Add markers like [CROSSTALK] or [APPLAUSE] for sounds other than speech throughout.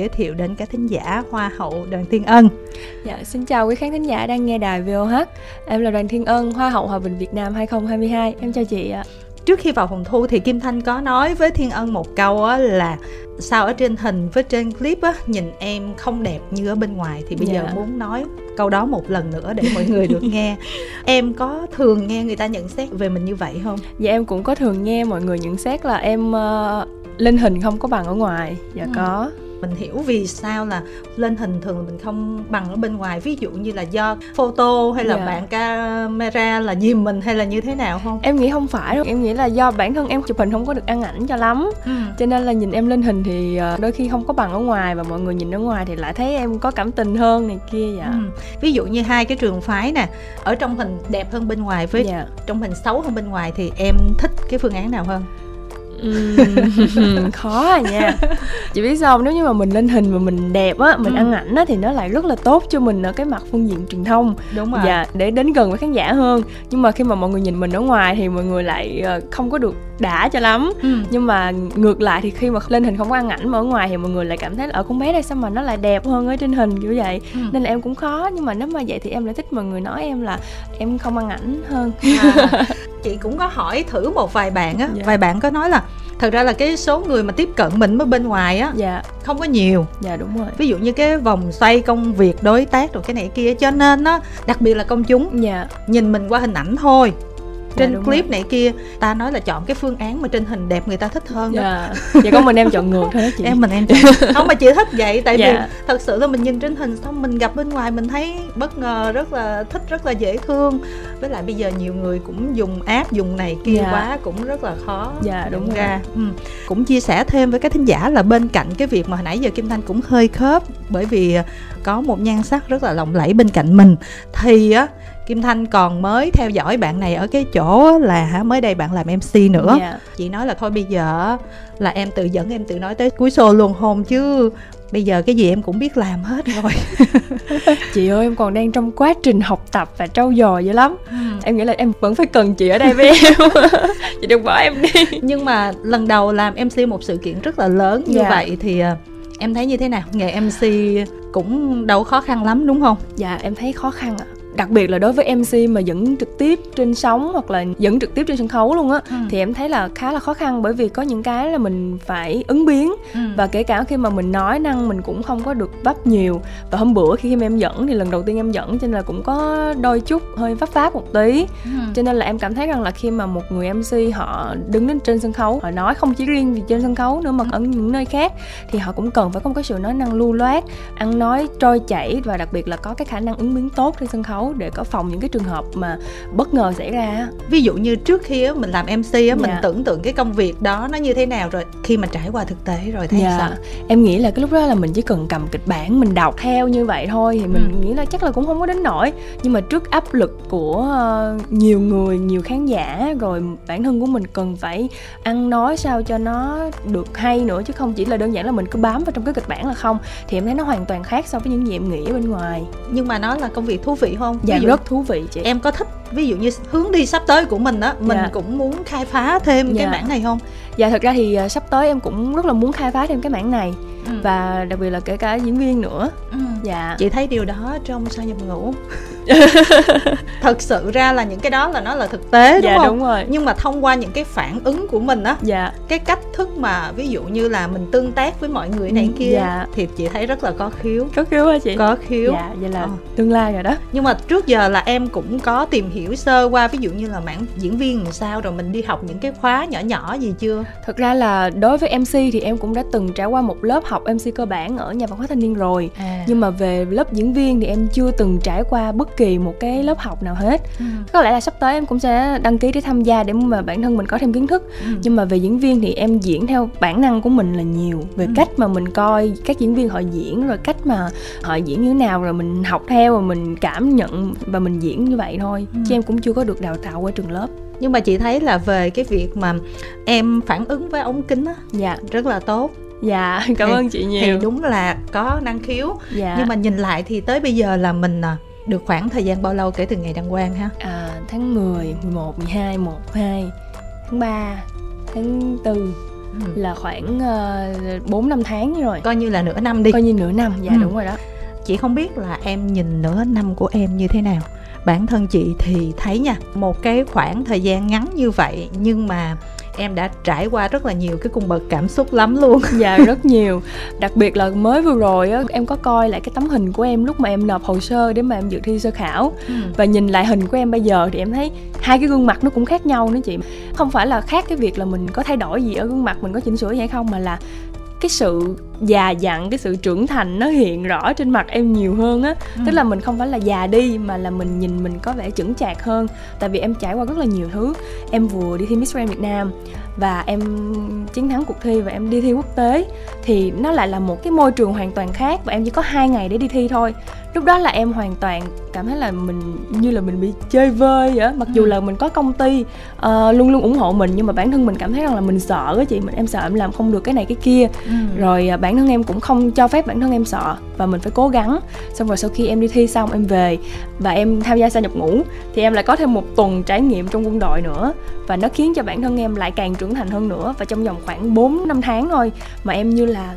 giới thiệu đến các thính giả Hoa hậu Đoàn Thiên Ân. Dạ, xin chào quý khán thính giả đang nghe đài VOH. Em là Đoàn Thiên Ân, Hoa hậu Hòa bình Việt Nam 2022. Em chào chị ạ. Trước khi vào phòng thu thì Kim Thanh có nói với Thiên Ân một câu á là sao ở trên hình với trên clip á nhìn em không đẹp như ở bên ngoài thì bây dạ. giờ muốn nói câu đó một lần nữa để mọi người được nghe [LAUGHS] em có thường nghe người ta nhận xét về mình như vậy không dạ em cũng có thường nghe mọi người nhận xét là em uh, lên hình không có bằng ở ngoài dạ ừ. có mình hiểu vì sao là lên hình thường mình không bằng ở bên ngoài ví dụ như là do photo hay là yeah. Dạ. bạn camera là dìm mình hay là như thế nào không em nghĩ không phải đâu em nghĩ là do bản thân em chụp hình không có được ăn ảnh cho lắm ừ. cho nên là nhìn em lên hình thì ờ, đôi khi không có bằng ở ngoài và mọi người nhìn ở ngoài thì lại thấy em có cảm tình hơn này kia vậy ừ. ví dụ như hai cái trường phái nè ở trong hình đẹp hơn bên ngoài với yeah. Dạ. trong hình xấu hơn bên ngoài thì em thích cái phương án nào hơn [LAUGHS] khó à nha. Chị biết sao không? Nếu như mà mình lên hình mà mình đẹp á mình ừ. ăn ảnh á thì nó lại rất là tốt cho mình ở cái mặt phương diện truyền thông. Đúng rồi. Dạ để đến gần với khán giả hơn. Nhưng mà khi mà mọi người nhìn mình ở ngoài thì mọi người lại ờ, không có được đã cho lắm. Ừ. nhưng mà ngược lại thì khi mà lên hình không có ăn ảnh mà ở ngoài thì mọi người lại cảm thấy là ở con bé đây sao mà nó lại đẹp hơn ở trên hình? kiểu vậy. Ừ. nên là em cũng khó nhưng mà nếu mà vậy thì em lại thích mọi người nói em là em không ăn ảnh hơn. À, [LAUGHS] chị cũng có hỏi thử một vài bạn á dạ. vài bạn có nói là thật ra là cái số người mà tiếp cận mình ở bên ngoài á dạ. không có nhiều. Dạ đúng rồi. Ví dụ như cái vòng xoay công việc đối tác rồi cái này kia cho nên á đặc biệt là công chúng dạ. nhìn mình qua hình ảnh thôi trên dạ, clip rồi. này kia ta nói là chọn cái phương án mà trên hình đẹp người ta thích hơn đó dạ. [LAUGHS] vậy có mình em chọn ngược thôi đó chị em mình em chọn [LAUGHS] không mà chị thích vậy tại dạ. vì thật sự là mình nhìn trên hình xong mình gặp bên ngoài mình thấy bất ngờ rất là thích rất là dễ thương với lại bây giờ nhiều người cũng dùng app dùng này kia dạ. quá cũng rất là khó dạ đúng ra ừ. cũng chia sẻ thêm với các thính giả là bên cạnh cái việc mà hồi nãy giờ kim thanh cũng hơi khớp bởi vì có một nhan sắc rất là lộng lẫy bên cạnh mình thì á Kim Thanh còn mới theo dõi bạn này ở cái chỗ là mới đây bạn làm MC nữa. Yeah. Dạ. Chị nói là thôi bây giờ là em tự dẫn em tự nói tới cuối show luôn hôn chứ bây giờ cái gì em cũng biết làm hết rồi [LAUGHS] chị ơi em còn đang trong quá trình học tập và trau dồi dữ lắm ừ. em nghĩ là em vẫn phải cần chị ở đây với em [LAUGHS] chị đừng bỏ em đi nhưng mà lần đầu làm mc một sự kiện rất là lớn như yeah. Dạ. vậy thì à, em thấy như thế nào nghề mc cũng đâu khó khăn lắm đúng không dạ em thấy khó khăn ạ à đặc biệt là đối với mc mà dẫn trực tiếp trên sóng hoặc là dẫn trực tiếp trên sân khấu luôn á ừ. thì em thấy là khá là khó khăn bởi vì có những cái là mình phải ứng biến ừ. và kể cả khi mà mình nói năng mình cũng không có được vấp nhiều và hôm bữa khi em dẫn thì lần đầu tiên em dẫn cho nên là cũng có đôi chút hơi vấp váp một tí ừ. cho nên là em cảm thấy rằng là khi mà một người mc họ đứng đến trên sân khấu họ nói không chỉ riêng vì trên sân khấu nữa mà ở những nơi khác thì họ cũng cần phải có một cái sự nói năng lưu loát ăn nói trôi chảy và đặc biệt là có cái khả năng ứng biến tốt trên sân khấu để có phòng những cái trường hợp mà bất ngờ xảy ra ví dụ như trước khi á, mình làm mc á, mình dạ. tưởng tượng cái công việc đó nó như thế nào rồi khi mà trải qua thực tế rồi thấy dạ. sao em nghĩ là cái lúc đó là mình chỉ cần cầm kịch bản mình đọc theo như vậy thôi thì mình ừ. nghĩ là chắc là cũng không có đến nổi nhưng mà trước áp lực của uh, nhiều người nhiều khán giả rồi bản thân của mình cần phải ăn nói sao cho nó được hay nữa chứ không chỉ là đơn giản là mình cứ bám vào trong cái kịch bản là không thì em thấy nó hoàn toàn khác so với những gì em nghĩ ở bên ngoài nhưng mà nó là công việc thú vị không dạ dụ, rất thú vị chị em có thích ví dụ như hướng đi sắp tới của mình á mình dạ. cũng muốn khai phá thêm dạ. cái mảng này không dạ thật ra thì uh, sắp tới em cũng rất là muốn khai phá thêm cái mảng này ừ. và đặc biệt là kể cả diễn viên nữa. Ừ. dạ. Chị thấy điều đó trong sao nhập ngủ [LAUGHS] thật sự ra là những cái đó là nó là thực tế đúng dạ, không? đúng rồi. Nhưng mà thông qua những cái phản ứng của mình á dạ. cái cách thức mà ví dụ như là mình tương tác với mọi người này ừ, kia dạ. thì chị thấy rất là có khiếu. Có khiếu hả chị? Có khiếu. Dạ vậy là ờ. tương lai rồi đó. Nhưng mà trước giờ là em cũng có tìm hiểu sơ qua ví dụ như là mảng diễn viên làm sao rồi mình đi học những cái khóa nhỏ nhỏ gì chưa? Thực ra là đối với mc thì em cũng đã từng trải qua một lớp học mc cơ bản ở nhà văn hóa thanh niên rồi à. nhưng mà về lớp diễn viên thì em chưa từng trải qua bất kỳ một cái lớp học nào hết ừ. có lẽ là sắp tới em cũng sẽ đăng ký để tham gia để mà bản thân mình có thêm kiến thức ừ. nhưng mà về diễn viên thì em diễn theo bản năng của mình là nhiều về ừ. cách mà mình coi các diễn viên họ diễn rồi cách mà họ diễn như thế nào rồi mình học theo và mình cảm nhận và mình diễn như vậy thôi ừ. chứ em cũng chưa có được đào tạo qua trường lớp nhưng mà chị thấy là về cái việc mà em phản ứng với ống kính á dạ rất là tốt dạ [LAUGHS] cảm thì, ơn chị nhiều. thì đúng là có năng khiếu. Dạ. nhưng mà nhìn lại thì tới bây giờ là mình à, được khoảng thời gian bao lâu kể từ ngày đăng quang ha? À, tháng 10, 11, 12, 1, 2 tháng 3 tháng 4 ừ. là khoảng uh, 4 năm tháng rồi. Coi như là nửa năm đi. Coi như nửa năm dạ ừ. đúng rồi đó. Chị không biết là em nhìn nửa năm của em như thế nào. Bản thân chị thì thấy nha một cái khoảng thời gian ngắn như vậy nhưng mà em đã trải qua rất là nhiều cái cung bậc cảm xúc lắm luôn. [LAUGHS] Dạ rất nhiều. Đặc biệt là mới vừa rồi á em có coi lại cái tấm hình của em lúc mà em nộp hồ sơ để mà em dự thi sơ khảo. Ừ. và nhìn lại hình của em bây giờ thì em thấy hai cái gương mặt nó cũng khác nhau nữa chị. Không phải là khác cái việc là mình có thay đổi gì ở gương mặt mình có chỉnh sửa gì hay không mà là cái sự già dặn cái sự trưởng thành nó hiện rõ trên mặt em nhiều hơn á. Ừ. tức là mình không phải là già đi mà là mình nhìn mình có vẻ chững chạc hơn. Tại vì em trải qua rất là nhiều thứ. Em vừa đi thi Miss Grand Việt Nam và em chiến thắng cuộc thi và em đi thi quốc tế thì nó lại là một cái môi trường hoàn toàn khác và em chỉ có hai ngày để đi thi thôi lúc đó là em hoàn toàn cảm thấy là mình như là mình bị chơi vơi vậy mặc dù ừ. là mình có công ty uh, luôn luôn ủng hộ mình nhưng mà bản thân mình cảm thấy rằng là mình sợ á chị mình em sợ em làm không được cái này cái kia ừ. rồi uh, bản thân em cũng không cho phép bản thân em sợ và mình phải cố gắng xong rồi sau khi em đi thi xong em về và em tham gia sa nhập ngũ thì em lại có thêm một tuần trải nghiệm trong quân đội nữa và nó khiến cho bản thân em lại càng trưởng thành hơn nữa và trong vòng khoảng 4 năm tháng thôi mà em như là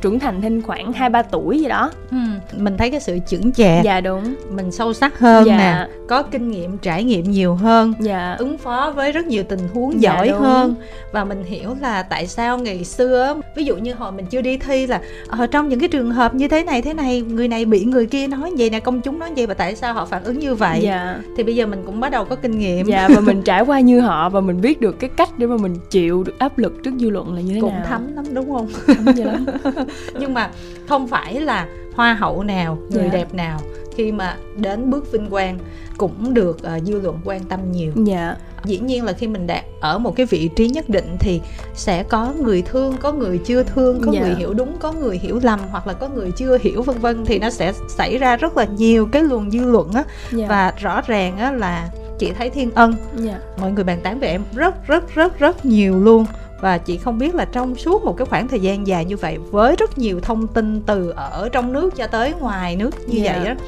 trưởng thành thêm khoảng hai ba tuổi gì đó ừ. mình thấy cái sự chững chạc dạ đúng mình sâu sắc hơn dạ. nè có kinh nghiệm trải nghiệm nhiều hơn dạ. ứng phó với rất nhiều tình huống dạ, giỏi đúng. hơn và mình hiểu là tại sao ngày xưa ví dụ như hồi mình chưa đi thi là ở ờ, trong những cái trường hợp như thế này thế này người này bị người kia nói vậy nè công chúng nói vậy và tại sao họ phản ứng như vậy dạ. thì bây giờ mình cũng bắt đầu có kinh nghiệm dạ và mình trải qua như họ và mình biết được cái cách để mà mình chịu được áp lực trước dư luận là như thế cũng nào cũng thấm lắm đúng không thấm lắm [LAUGHS] nhưng mà không phải là hoa hậu nào người yeah. Dạ. đẹp nào khi mà đến bước vinh quang cũng được uh, dư luận quan tâm nhiều dạ yeah. dĩ nhiên là khi mình đạt ở một cái vị trí nhất định thì sẽ có người thương có người chưa thương có yeah. người dạ. hiểu đúng có người hiểu lầm hoặc là có người chưa hiểu vân vân thì nó sẽ xảy ra rất là nhiều cái luồng dư luận á yeah. Dạ. và rõ ràng á là chị thấy thiên ân yeah. mọi người bàn tán về em rất rất rất rất nhiều luôn và chị không biết là trong suốt một cái khoảng thời gian dài như vậy với rất nhiều thông tin từ ở trong nước cho tới ngoài nước như yeah. vậy đó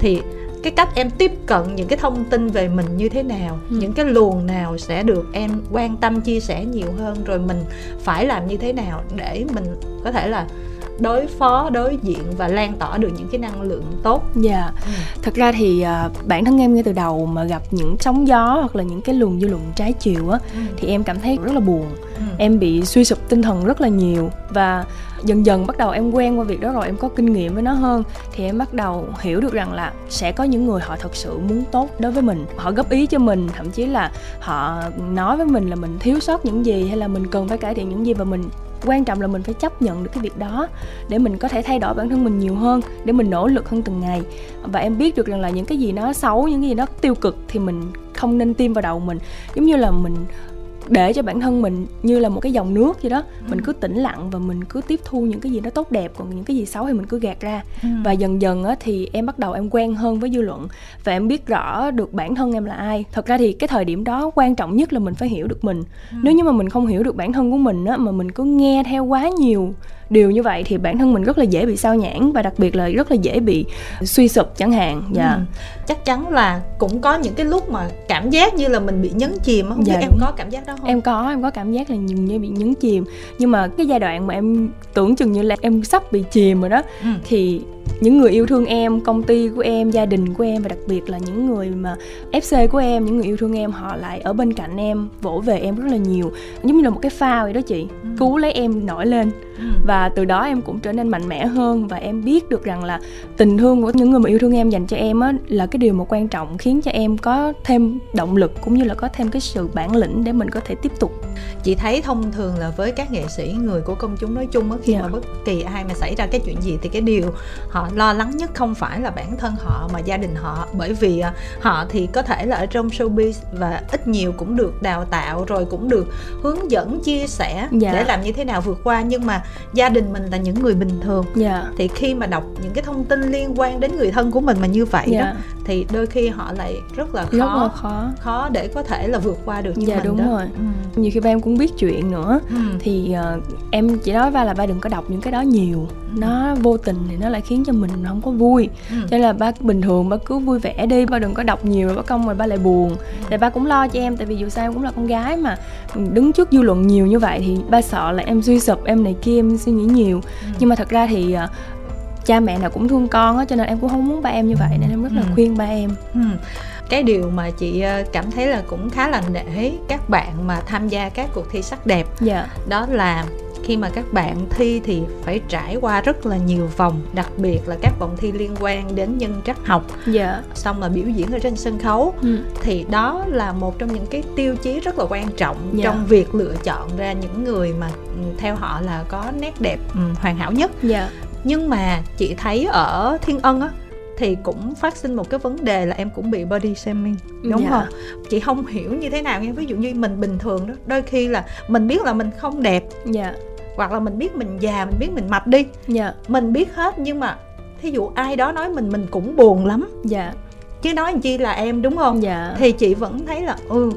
thì cái cách em tiếp cận những cái thông tin về mình như thế nào ừ. những cái luồng nào sẽ được em quan tâm chia sẻ nhiều hơn rồi mình phải làm như thế nào để mình có thể là đối phó đối diện và lan tỏa được những cái năng lượng tốt dạ yeah. ừ. thật ra thì uh, bản thân em ngay từ đầu mà gặp những sóng gió hoặc là những cái luồng dư luận trái chiều á ừ. thì em cảm thấy rất là buồn ừ. em bị suy sụp tinh thần rất là nhiều và dần dần bắt đầu em quen qua việc đó rồi em có kinh nghiệm với nó hơn thì em bắt đầu hiểu được rằng là sẽ có những người họ thật sự muốn tốt đối với mình họ góp ý cho mình thậm chí là họ nói với mình là mình thiếu sót những gì hay là mình cần phải cải thiện những gì và mình quan trọng là mình phải chấp nhận được cái việc đó để mình có thể thay đổi bản thân mình nhiều hơn, để mình nỗ lực hơn từng ngày. Và em biết được rằng là những cái gì nó xấu, những cái gì nó tiêu cực thì mình không nên tiêm vào đầu mình. Giống như là mình để cho bản thân mình như là một cái dòng nước vậy đó ừ. mình cứ tĩnh lặng và mình cứ tiếp thu những cái gì nó tốt đẹp còn những cái gì xấu thì mình cứ gạt ra ừ. và dần dần á thì em bắt đầu em quen hơn với dư luận và em biết rõ được bản thân em là ai thật ra thì cái thời điểm đó quan trọng nhất là mình phải hiểu được mình ừ. nếu như mà mình không hiểu được bản thân của mình á mà mình cứ nghe theo quá nhiều điều như vậy thì bản thân mình rất là dễ bị sao nhãn và đặc biệt là rất là dễ bị suy sụp chẳng hạn dạ ừ. chắc chắn là cũng có những cái lúc mà cảm giác như là mình bị nhấn chìm không dạ, biết em có cảm giác đó không em có em có cảm giác là nhìn như bị nhấn chìm nhưng mà cái giai đoạn mà em tưởng chừng như là em sắp bị chìm rồi đó ừ. thì những người yêu thương em công ty của em gia đình của em và đặc biệt là những người mà fc của em những người yêu thương em họ lại ở bên cạnh em vỗ về em rất là nhiều giống như là một cái phao vậy đó chị ừ. cứu lấy em nổi lên ừ. và từ đó em cũng trở nên mạnh mẽ hơn và em biết được rằng là tình thương của những người mà yêu thương em dành cho em á là cái điều mà quan trọng khiến cho em có thêm động lực cũng như là có thêm cái sự bản lĩnh để mình có thể tiếp tục chị thấy thông thường là với các nghệ sĩ người của công chúng nói chung á khi yeah. Dạ. mà bất kỳ ai mà xảy ra cái chuyện gì thì cái điều họ lo lắng nhất không phải là bản thân họ mà gia đình họ bởi vì à, họ thì có thể là ở trong showbiz và ít nhiều cũng được đào tạo rồi cũng được hướng dẫn chia sẻ. Dạ. để làm như thế nào vượt qua nhưng mà gia đình mình là những người bình thường. Dạ. thì khi mà đọc những cái thông tin liên quan đến người thân của mình mà như vậy yeah. đó thì đôi khi họ lại rất là khó rất là khó khó để có thể là vượt qua được như dạ mình đúng đó. rồi ừ. nhiều khi ba em cũng biết chuyện nữa Ừ. thì uh, em chỉ nói ba là ba đừng có đọc những cái đó nhiều nó vô tình thì nó lại khiến cho mình không có vui. Ừ. cho nên là ba bình thường ba cứ vui vẻ đi ba đừng có đọc nhiều ba công rồi ba lại buồn. Tại ba cũng lo cho em tại vì dù sao em cũng là con gái mà. Đứng trước dư luận nhiều như vậy thì ba sợ là em suy sụp em này kia em suy nghĩ nhiều. Nhưng mà thật ra thì ờ, cha mẹ nào cũng thương con á cho nên em cũng không muốn ba em như vậy nên em rất là Ừ. khuyên ba em. Ừ. Cái điều mà chị ờ, cảm thấy là cũng khá là nể các bạn mà tham gia các cuộc thi sắc đẹp dạ. đó là khi mà các bạn thi thì phải trải qua rất là nhiều vòng đặc biệt là các vòng thi liên quan đến nhân trắc học dạ xong là biểu diễn ở trên sân khấu ừ. thì đó là một trong những cái tiêu chí rất là quan trọng Dạ. trong việc lựa chọn ra những người mà ừ, theo họ là có nét đẹp ừ, hoàn hảo nhất dạ nhưng mà chị thấy ở thiên ân á thì cũng phát sinh một cái vấn đề là em cũng bị body shaming. Đúng Dạ. không? Chị không hiểu như thế nào nha. Ví dụ như mình bình thường đó đôi khi là mình biết là mình không đẹp. Dạ. Hoặc là mình biết mình già mình biết mình mập đi. Dạ. Mình biết hết nhưng mà thí dụ ai đó nói mình mình cũng buồn lắm. Dạ. Chứ nói chi là em đúng không? Dạ. Thì chị vẫn thấy là ừ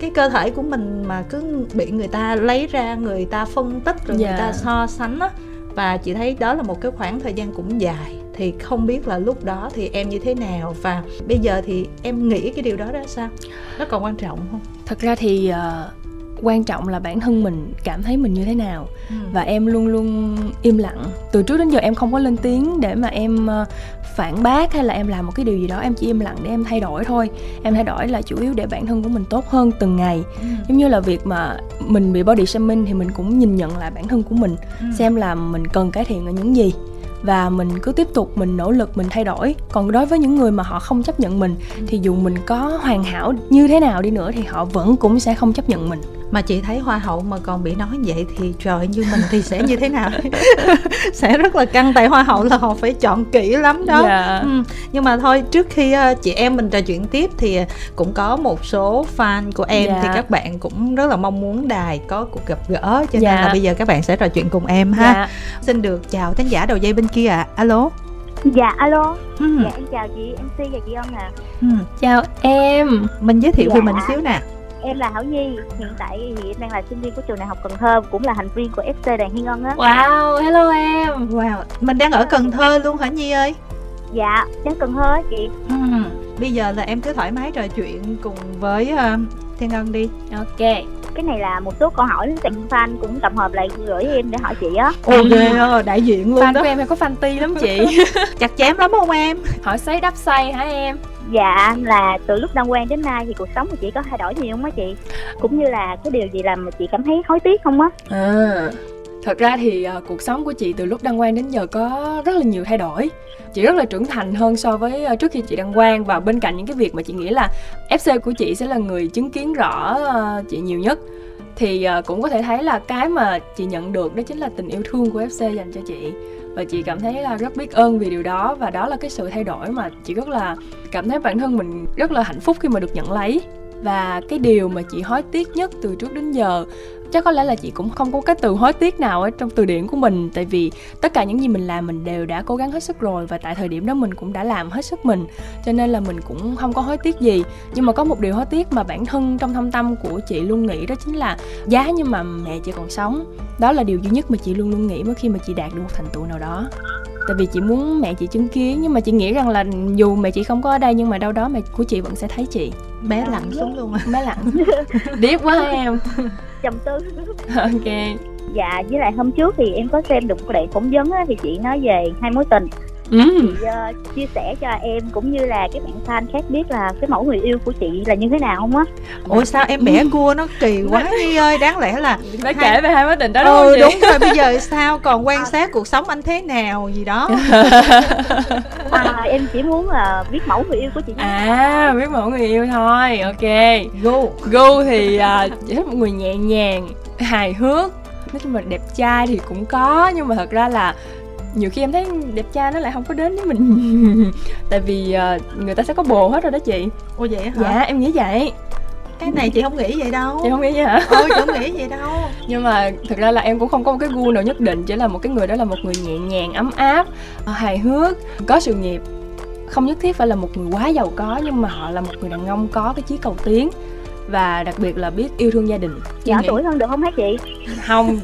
cái cơ thể của mình mà cứ bị người ta lấy ra người ta phân tích rồi Dạ. người ta so sánh á và chị thấy đó là một cái khoảng thời gian cũng dài thì không biết là lúc đó thì em như thế nào và bây giờ thì em nghĩ cái điều đó ra sao? Nó còn quan trọng không? Thật ra thì ờ, quan trọng là bản thân mình cảm thấy mình như thế nào và em luôn luôn im lặng. Từ trước đến giờ em không có lên tiếng để mà em ờ, phản bác hay là em làm một cái điều gì đó em chỉ im lặng để em thay đổi thôi. Em thay đổi là chủ yếu để bản thân của mình tốt hơn từng ngày. Ừ. giống như là việc mà mình bị body shaming thì mình cũng nhìn nhận lại bản thân của mình Ừ. xem là mình cần cải thiện ở những gì và mình cứ tiếp tục mình nỗ lực, mình thay đổi. Còn đối với những người mà họ không chấp nhận mình, thì dù mình có hoàn hảo như thế nào đi nữa, thì họ vẫn cũng sẽ không chấp nhận mình mà chị thấy hoa hậu mà còn bị nói vậy thì trời như mình thì sẽ như thế nào [LAUGHS] sẽ rất là căng tại hoa hậu là họ phải chọn kỹ lắm đó Dạ. ừ. nhưng mà thôi trước khi ờ, chị em mình trò chuyện tiếp thì ờ, cũng có một số fan của em Dạ. thì các bạn cũng rất là mong muốn đài có cuộc gặp gỡ cho nên Dạ. là bây giờ các bạn sẽ trò chuyện cùng em ha dạ xin được chào khán giả đầu dây bên kia ạ alo Dạ alo, ừ. dạ em chào chị MC và chị Ân à Ừ. chào em mình giới thiệu về Dạ. mình xíu nè Em là Hảo Nhi, hiện tại thì em đang là sinh viên của trường đại học Cần Thơ Cũng là thành viên của FC Đàn Hiên Ân á. Wow hello em. Wow mình đang ở Cần Thơ luôn hả Nhi ơi? Dạ, đang Cần Thơ á chị. Ừ. bây giờ là em cứ thoải mái trò chuyện cùng với ờ, Thiên Ân đi. Ok. Cái này là một số câu hỏi dành fan cũng tập hợp lại gửi em để hỏi chị á. Ồ ghê á, đại diện luôn fan đó. của em hay có fan ti lắm chị. [LAUGHS] Chặt chém lắm không em? hỏi xoáy đắp xoay hả em Dạ, là từ lúc đăng quen đến nay thì cuộc sống của chị có thay đổi nhiều không á chị? Cũng như là cái điều gì làm mà chị cảm thấy hối tiếc không á? À, thật ra thì uh, cuộc sống của chị từ lúc đăng quang đến giờ có rất là nhiều thay đổi chị rất là trưởng thành hơn so với uh, trước khi chị đăng quang và bên cạnh những cái việc mà chị nghĩ là fc của chị sẽ là người chứng kiến rõ uh, chị nhiều nhất thì uh, cũng có thể thấy là cái mà chị nhận được đó chính là tình yêu thương của fc dành cho chị và chị cảm thấy là rất biết ơn vì điều đó và đó là cái sự thay đổi mà chị rất là cảm thấy bản thân mình rất là hạnh phúc khi mà được nhận lấy và cái điều mà chị hối tiếc nhất từ trước đến giờ, chắc có lẽ là chị cũng không có cái từ hối tiếc nào ở trong từ điển của mình. Tại vì tất cả những gì mình làm mình đều đã cố gắng hết sức rồi và tại thời điểm đó mình cũng đã làm hết sức mình. Cho nên là mình cũng không có hối tiếc gì. Nhưng mà có một điều hối tiếc mà bản thân trong thâm tâm của chị luôn nghĩ đó chính là giá nhưng mà mẹ chị còn sống. Đó là điều duy nhất mà chị luôn luôn nghĩ mỗi khi mà chị đạt được một thành tựu nào đó tại vì chị muốn mẹ chị chứng kiến nhưng mà chị nghĩ rằng là dù mẹ chị không có ở đây nhưng mà đâu đó mẹ của chị vẫn sẽ thấy chị. Bé lặn xuống luôn à bé lặng [LAUGHS] điếc quá em. Chồng tư. Ok. Dạ, với lại hôm trước thì em có xem được một đoạn phỏng vấn á, thì chị nói về hai mối tình ừ. chị ờ, chia sẻ cho em cũng như là các bạn fan khác biết là cái mẫu người yêu của chị là như thế nào không á? Ủa sao em bẻ cua nó kỳ quá Nhi ơi Đáng lẽ là bé kể về hai mối tình đó đúng Ừ không chị? đúng rồi bây giờ [LAUGHS] sao? Còn quan sát cuộc sống anh thế nào gì đó? [LAUGHS] À, em chỉ muốn là biết mẫu người yêu của chị à biết mẫu người yêu thôi ok. Go gu thì à, chị thích một người nhẹ nhàng hài hước. Nói chung là đẹp trai thì cũng có nhưng mà thật ra là nhiều khi em thấy đẹp trai nó lại không có đến với mình. [LAUGHS] Tại vì à, người ta sẽ có bồ hết rồi đó chị. Ủa vậy hả? dạ em nghĩ vậy. Cái này chị không nghĩ vậy đâu. Chị không nghĩ vậy hả? Ôi chị không nghĩ vậy đâu. [LAUGHS] Nhưng mà thực ra là em cũng không có một cái gu nào nhất định chỉ là một cái người đó là một người nhẹ nhàng ấm áp ờ, hài hước có sự nghiệp. Không nhất thiết phải là một người quá giàu có nhưng mà họ là một người đàn ông có cái chí cầu tiến và đặc biệt là biết yêu thương gia đình. Nhỏ nghĩ... tuổi hơn được không hả chị? Không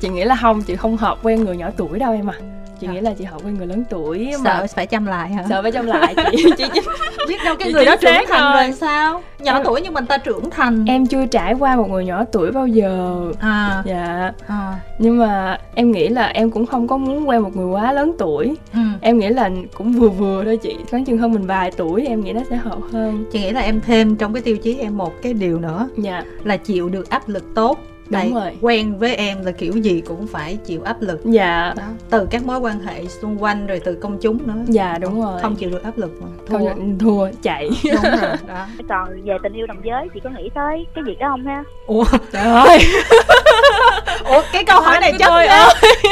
chị nghĩ là không chị không hợp quen người nhỏ tuổi đâu em à chị nghĩ là chị hợp với người lớn tuổi mà sợ phải chăm lại hả? Sợ phải chăm lại chị chị, chị [LAUGHS] biết đâu cái người đó trưởng thành rồi. rồi sao? Nhỏ tuổi nhưng mình ta trưởng thành. Em chưa trải qua một người nhỏ tuổi bao giờ. À. Dạ. À. nhưng mà em nghĩ là em cũng không có muốn quen một người quá lớn tuổi. Ừ. em nghĩ là cũng vừa vừa thôi chị. Khoảng chừng hơn mình vài tuổi em nghĩ nó sẽ hợp hơn. Chị nghĩ là em thêm trong cái tiêu chí em một cái điều nữa dạ. là chịu được áp lực tốt Đúng rồi. quen với em là kiểu gì cũng phải chịu áp lực. Dạ. Đó. từ các mối quan hệ xung quanh rồi từ công chúng nữa. Dạ đúng rồi. không chịu được áp lực mà. Thua. không, thua chạy. Đúng rồi đó. [LAUGHS] Còn về tình yêu đồng giới thì có nghĩ tới cái việc đó không ha? Ủa? Trời ơi. [LAUGHS] Ủa cái câu hỏi này chất nha.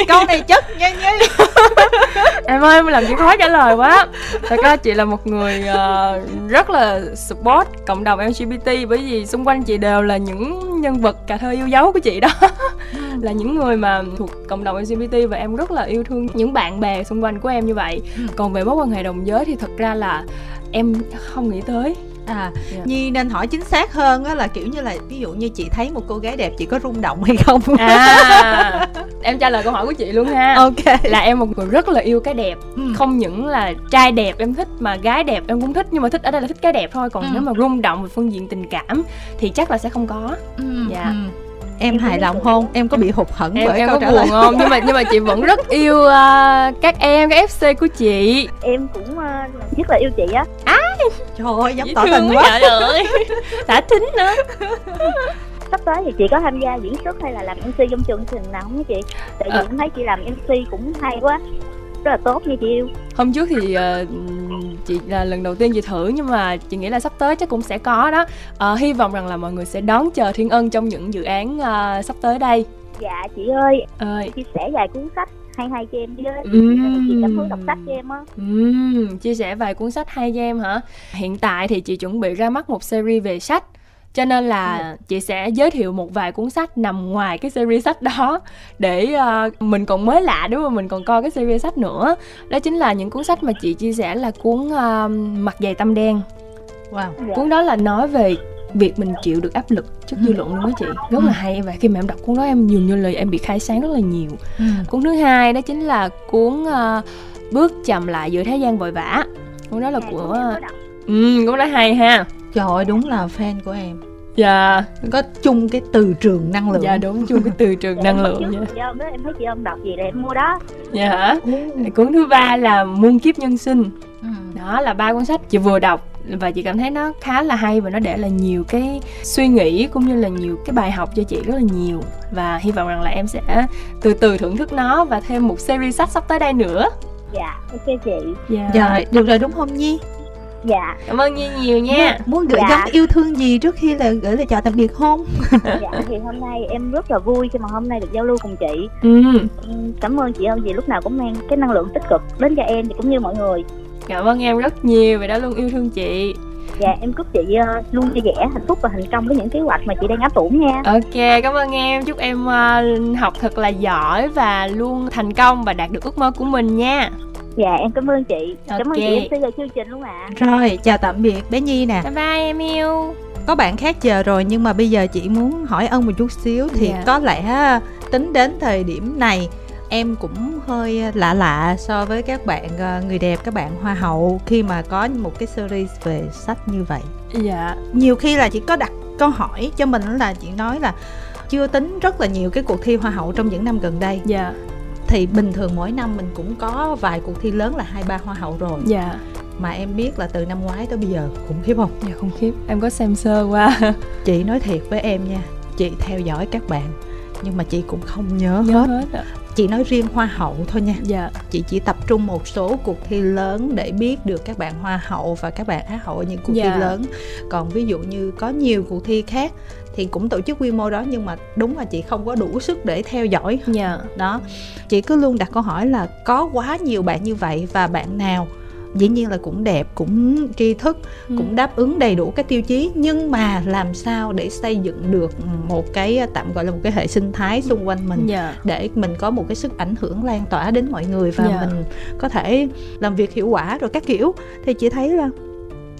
câu này chất nha nhi [LAUGHS] em ơi em làm chị khó trả lời quá. Thật ra chị là một người uh, rất là support cộng đồng lgbt bởi vì xung quanh chị đều là những nhân vật cà thơ yêu dấu của chị đó là những người mà thuộc cộng đồng lgbt và em rất là yêu thương những bạn bè xung quanh của em như vậy ừ. còn về mối quan hệ đồng giới thì thật ra là em không nghĩ tới à yeah. Dạ. nhi nên hỏi chính xác hơn á là kiểu như là ví dụ như chị thấy một cô gái đẹp chị có rung động hay không à em trả lời câu hỏi của chị luôn ha ok là em một người rất là yêu cái đẹp ừ. không những là trai đẹp em thích mà gái đẹp em cũng thích nhưng mà thích ở đây là thích cái đẹp thôi còn ừ. nếu mà rung động về phương diện tình cảm thì chắc là sẽ không có ừ. dạ ừ em hài lòng không? Em có bị hụt hẫng em, bởi em câu có buồn không? Nhưng mà nhưng mà chị vẫn rất [LAUGHS] yêu uh, các em các fc của chị. Em cũng uh, rất là yêu chị á. Á! Trời ơi giống tỏ tình quá trời ơi. [LAUGHS] Đã thính nữa. Sắp tới thì chị có tham gia diễn xuất hay là làm mc trong chương trình nào không chị? Tại vì à. em thấy chị làm mc cũng hay quá. Rất là tốt nha chị yêu hôm trước thì uh, chị là lần đầu tiên chị thử nhưng mà chị nghĩ là sắp tới chắc cũng sẽ có đó. Uh, hy vọng rằng là mọi người sẽ đón chờ thiên ân trong những dự án uh, sắp tới đây. Dạ chị ơi ơi chia sẻ vài cuốn sách hay hay cho em với uhm. chị cảm hứng đọc sách cho em á. Uhm. chia sẻ vài cuốn sách hay cho em hả? Hiện tại thì chị chuẩn bị ra mắt một series về sách cho nên là ừ. chị sẽ giới thiệu một vài cuốn sách nằm ngoài cái series sách đó để uh, mình còn mới lạ đúng không? Mình còn coi cái series sách nữa. Đó chính là những cuốn sách mà chị chia sẻ là cuốn uh, mặt dày tâm đen. Wow. Dạ. cuốn đó là nói về việc mình chịu được áp lực trước dư luận luôn đó chị. Rất là hay và khi mà em đọc cuốn đó em dường như lời em bị khai sáng rất là nhiều. Ừ. cuốn thứ hai đó chính là cuốn uh, bước chậm lại giữa thế gian vội vã. Cuốn đó là dạ, của ừ cuốn đó hay ha Trời ơi đúng là fan của em. Dạ. Có chung cái từ trường năng lượng. Dạ đúng chung cái từ trường năng lượng dạ. Dạ đó, em thấy chị ông đọc gì để em mua đó. Dạ. Cuốn thứ ba là Muôn kiếp nhân sinh. Ừ. Đó là ba cuốn sách chị vừa đọc và chị cảm thấy nó khá là hay và nó để lại nhiều cái suy nghĩ cũng như là nhiều cái bài học cho chị rất là nhiều. Và hy vọng rằng là em sẽ từ từ thưởng thức nó và thêm một series sách sắp tới đây nữa. Dạ ok chị. Dạ. Rồi được rồi đúng không nhi dạ. Cảm ơn nhi nhiều nha. Muốn gửi dạ. gắm yêu thương gì trước khi là gửi lời chào tạm biệt không? [LAUGHS] Dạ thì hôm nay em rất là vui khi mà hôm nay được giao lưu cùng chị. Ừ. cảm ơn chị ơn vì lúc nào cũng mang cái năng lượng tích cực đến cho em thì cũng như mọi người. Cảm ơn em rất nhiều vì đã luôn yêu thương chị. Dạ em chúc chị uh, luôn vui vẻ hạnh phúc và thành công với những kế hoạch mà chị đang áp dụng nha. Ok cảm ơn em. Chúc em uh, học thật là giỏi và luôn thành công và đạt được ước mơ của mình nha dạ em cảm ơn chị okay. cảm ơn chị em sẽ giờ chương trình luôn ạ à. rồi chào tạm biệt bé nhi nè bye bye em yêu có bạn khác chờ rồi nhưng mà bây giờ chị muốn hỏi ân một chút xíu thì yeah. Dạ. có lẽ tính đến thời điểm này em cũng hơi lạ lạ so với các bạn ờ, người đẹp các bạn hoa hậu khi mà có một cái series về sách như vậy dạ nhiều khi là chị có đặt câu hỏi cho mình là chị nói là chưa tính rất là nhiều cái cuộc thi hoa hậu trong những năm gần đây dạ thì bình thường mỗi năm mình cũng có vài cuộc thi lớn là hai ba hoa hậu rồi. Dạ. Mà em biết là từ năm ngoái tới bây giờ khủng khiếp không? Dạ khủng khiếp. Em có xem sơ qua. [LAUGHS] Chị nói thiệt với em nha chị theo dõi các bạn nhưng mà chị cũng không nhớ, nhớ hết, hết à. chị nói riêng hoa hậu thôi nha. Dạ. Chị chỉ tập trung một số cuộc thi lớn để biết được các bạn hoa hậu và các bạn á hậu ở những cuộc dạ. thi lớn. Còn ví dụ như có nhiều cuộc thi khác thì cũng tổ chức quy mô đó nhưng mà đúng là chị không có đủ sức để theo dõi yeah. đó chị cứ luôn đặt câu hỏi là có quá nhiều bạn như vậy và bạn nào dĩ nhiên là cũng đẹp cũng tri thức ừ. cũng đáp ứng đầy đủ các tiêu chí nhưng mà làm sao để xây dựng được một cái tạm gọi là một cái hệ sinh thái xung quanh mình yeah. Dạ. để mình có một cái sức ảnh hưởng lan tỏa đến mọi người và yeah. Dạ. mình có thể làm việc hiệu quả rồi các kiểu thì chị thấy là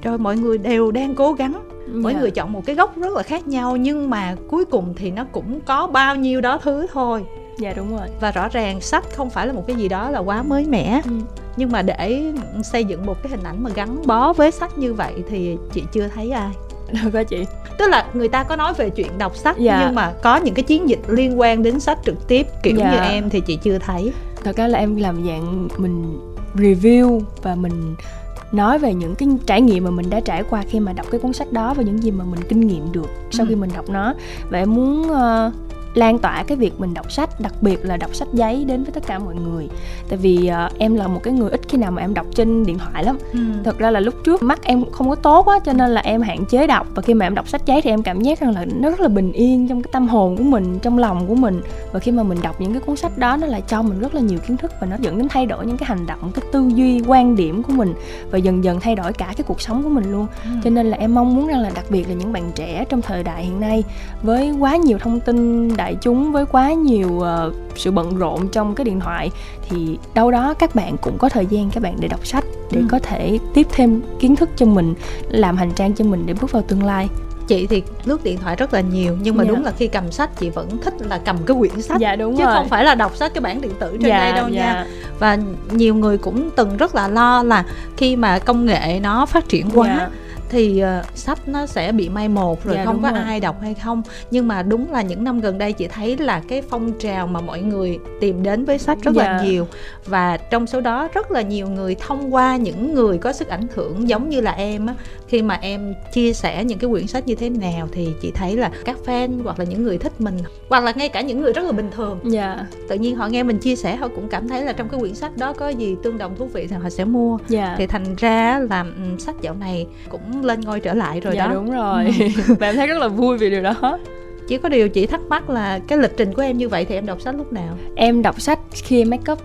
rồi mọi người đều đang cố gắng mỗi yeah. người chọn một cái góc rất là khác nhau nhưng mà cuối cùng thì nó cũng có bao nhiêu đó thứ thôi dạ đúng rồi và rõ ràng sách không phải là một cái gì đó là quá mới mẻ ừ. nhưng mà để xây dựng một cái hình ảnh mà gắn bó với sách như vậy thì chị chưa thấy ai đâu có chị tức là người ta có nói về chuyện đọc sách dạ. nhưng mà có những cái chiến dịch liên quan đến sách trực tiếp kiểu dạ. như em thì chị chưa thấy thật ra là em làm dạng mình review và mình nói về những cái trải nghiệm mà mình đã trải qua khi mà đọc cái cuốn sách đó và những gì mà mình kinh nghiệm được sau ừ. khi mình đọc nó và em muốn uh, lan tỏa cái việc mình đọc sách đặc biệt là đọc sách giấy đến với tất cả mọi người. Tại vì uh, em là một cái người ít khi nào mà em đọc trên điện thoại lắm. Ừ. thật ra là lúc trước mắt em không có tốt á cho nên là em hạn chế đọc. Và khi mà em đọc sách giấy thì em cảm giác rằng là nó rất là bình yên trong cái tâm hồn của mình trong lòng của mình. Và khi mà mình đọc những cái cuốn sách đó nó lại cho mình rất là nhiều kiến thức và nó dẫn đến thay đổi những cái hành động cái tư duy quan điểm của mình. Và dần dần thay đổi cả cái cuộc sống của mình luôn. Ừ. cho nên là em mong muốn rằng là đặc biệt là những bạn trẻ trong thời đại hiện nay với quá nhiều thông tin đại chúng với quá nhiều uh, sự bận rộn trong cái điện thoại thì đâu đó các bạn cũng có thời gian các bạn để đọc sách để ừ. có thể tiếp thêm kiến thức cho mình làm hành trang cho mình để bước vào tương lai chị thì lướt điện thoại rất là nhiều nhưng mà dạ. đúng là khi cầm sách chị vẫn thích là cầm cái quyển sách dạ, đúng chứ rồi. không phải là đọc sách cái bản điện tử trên dạ, đây đâu dạ. nha và nhiều người cũng từng rất là lo là khi mà công nghệ nó phát triển quá dạ thì uh, sách nó sẽ bị mai một rồi dạ, không có rồi. ai đọc hay không nhưng mà đúng là những năm gần đây chị thấy là cái phong trào mà mọi người tìm đến với sách rất dạ. là nhiều và trong số đó rất là nhiều người thông qua những người có sức ảnh hưởng giống như là em á khi mà em chia sẻ những cái quyển sách như thế nào thì chị thấy là các fan hoặc là những người thích mình hoặc là ngay cả những người rất là bình thường dạ. tự nhiên họ nghe mình chia sẻ họ cũng cảm thấy là trong cái quyển sách đó có gì tương đồng thú vị thì họ sẽ mua dạ. thì thành ra là um, sách dạo này cũng lên ngôi trở lại rồi dạ, đó. đúng rồi. Ừ. [LAUGHS] và em thấy rất là vui vì điều đó. Chỉ có điều chị thắc mắc là cái lịch trình của em như vậy thì em đọc sách lúc nào? Em đọc sách khi em make up.